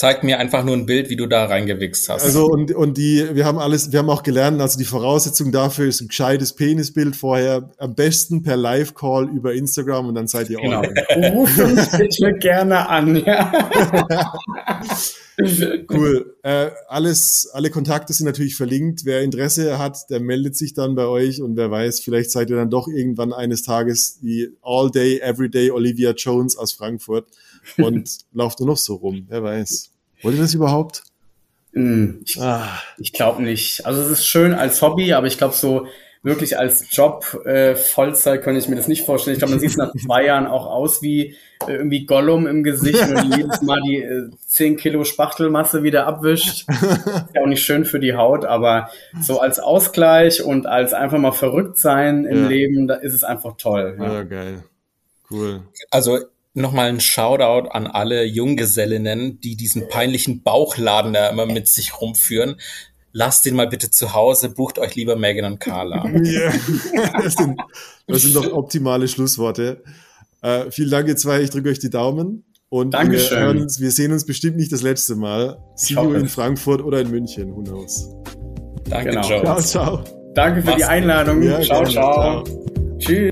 Zeig mir einfach nur ein Bild, wie du da reingewichst hast. Also und, und die, wir haben alles, wir haben auch gelernt, also die Voraussetzung dafür ist ein gescheites Penisbild vorher, am besten per Live-Call über Instagram und dann seid ihr genau. online. Ruf uns bitte gerne an, ja. cool. Äh, alles, alle Kontakte sind natürlich verlinkt. Wer Interesse hat, der meldet sich dann bei euch und wer weiß, vielleicht seid ihr dann doch irgendwann eines Tages die All Day, Everyday Olivia Jones aus Frankfurt und lauft nur noch so rum. Wer weiß. Wollt ihr das überhaupt? Hm, ich, ah. ich glaube nicht. Also es ist schön als Hobby, aber ich glaube so wirklich als Job äh, Vollzeit könnte ich mir das nicht vorstellen. Ich glaube, man sieht nach zwei Jahren auch aus wie äh, irgendwie Gollum im Gesicht und jedes Mal die äh, 10 Kilo Spachtelmasse wieder abwischt. Ist ja auch nicht schön für die Haut, aber so als Ausgleich und als einfach mal verrückt sein im ja. Leben, da ist es einfach toll. Ja, ja geil. Cool. Also nochmal ein Shoutout an alle Junggesellinnen, die diesen peinlichen Bauchladen da immer mit sich rumführen. Lasst den mal bitte zu Hause, bucht euch lieber Megan und Carla. Yeah. Das, sind, das sind doch optimale Schlussworte. Äh, vielen Dank, ihr zwei. Ich drücke euch die Daumen. Und Dankeschön. wir, hören uns, wir sehen uns bestimmt nicht das letzte Mal. See you in Frankfurt oder in München. Who knows? Danke, genau. Ciao, ciao. Danke für Mach's die Einladung. Ja, ciao, ciao, ciao. Tschüss.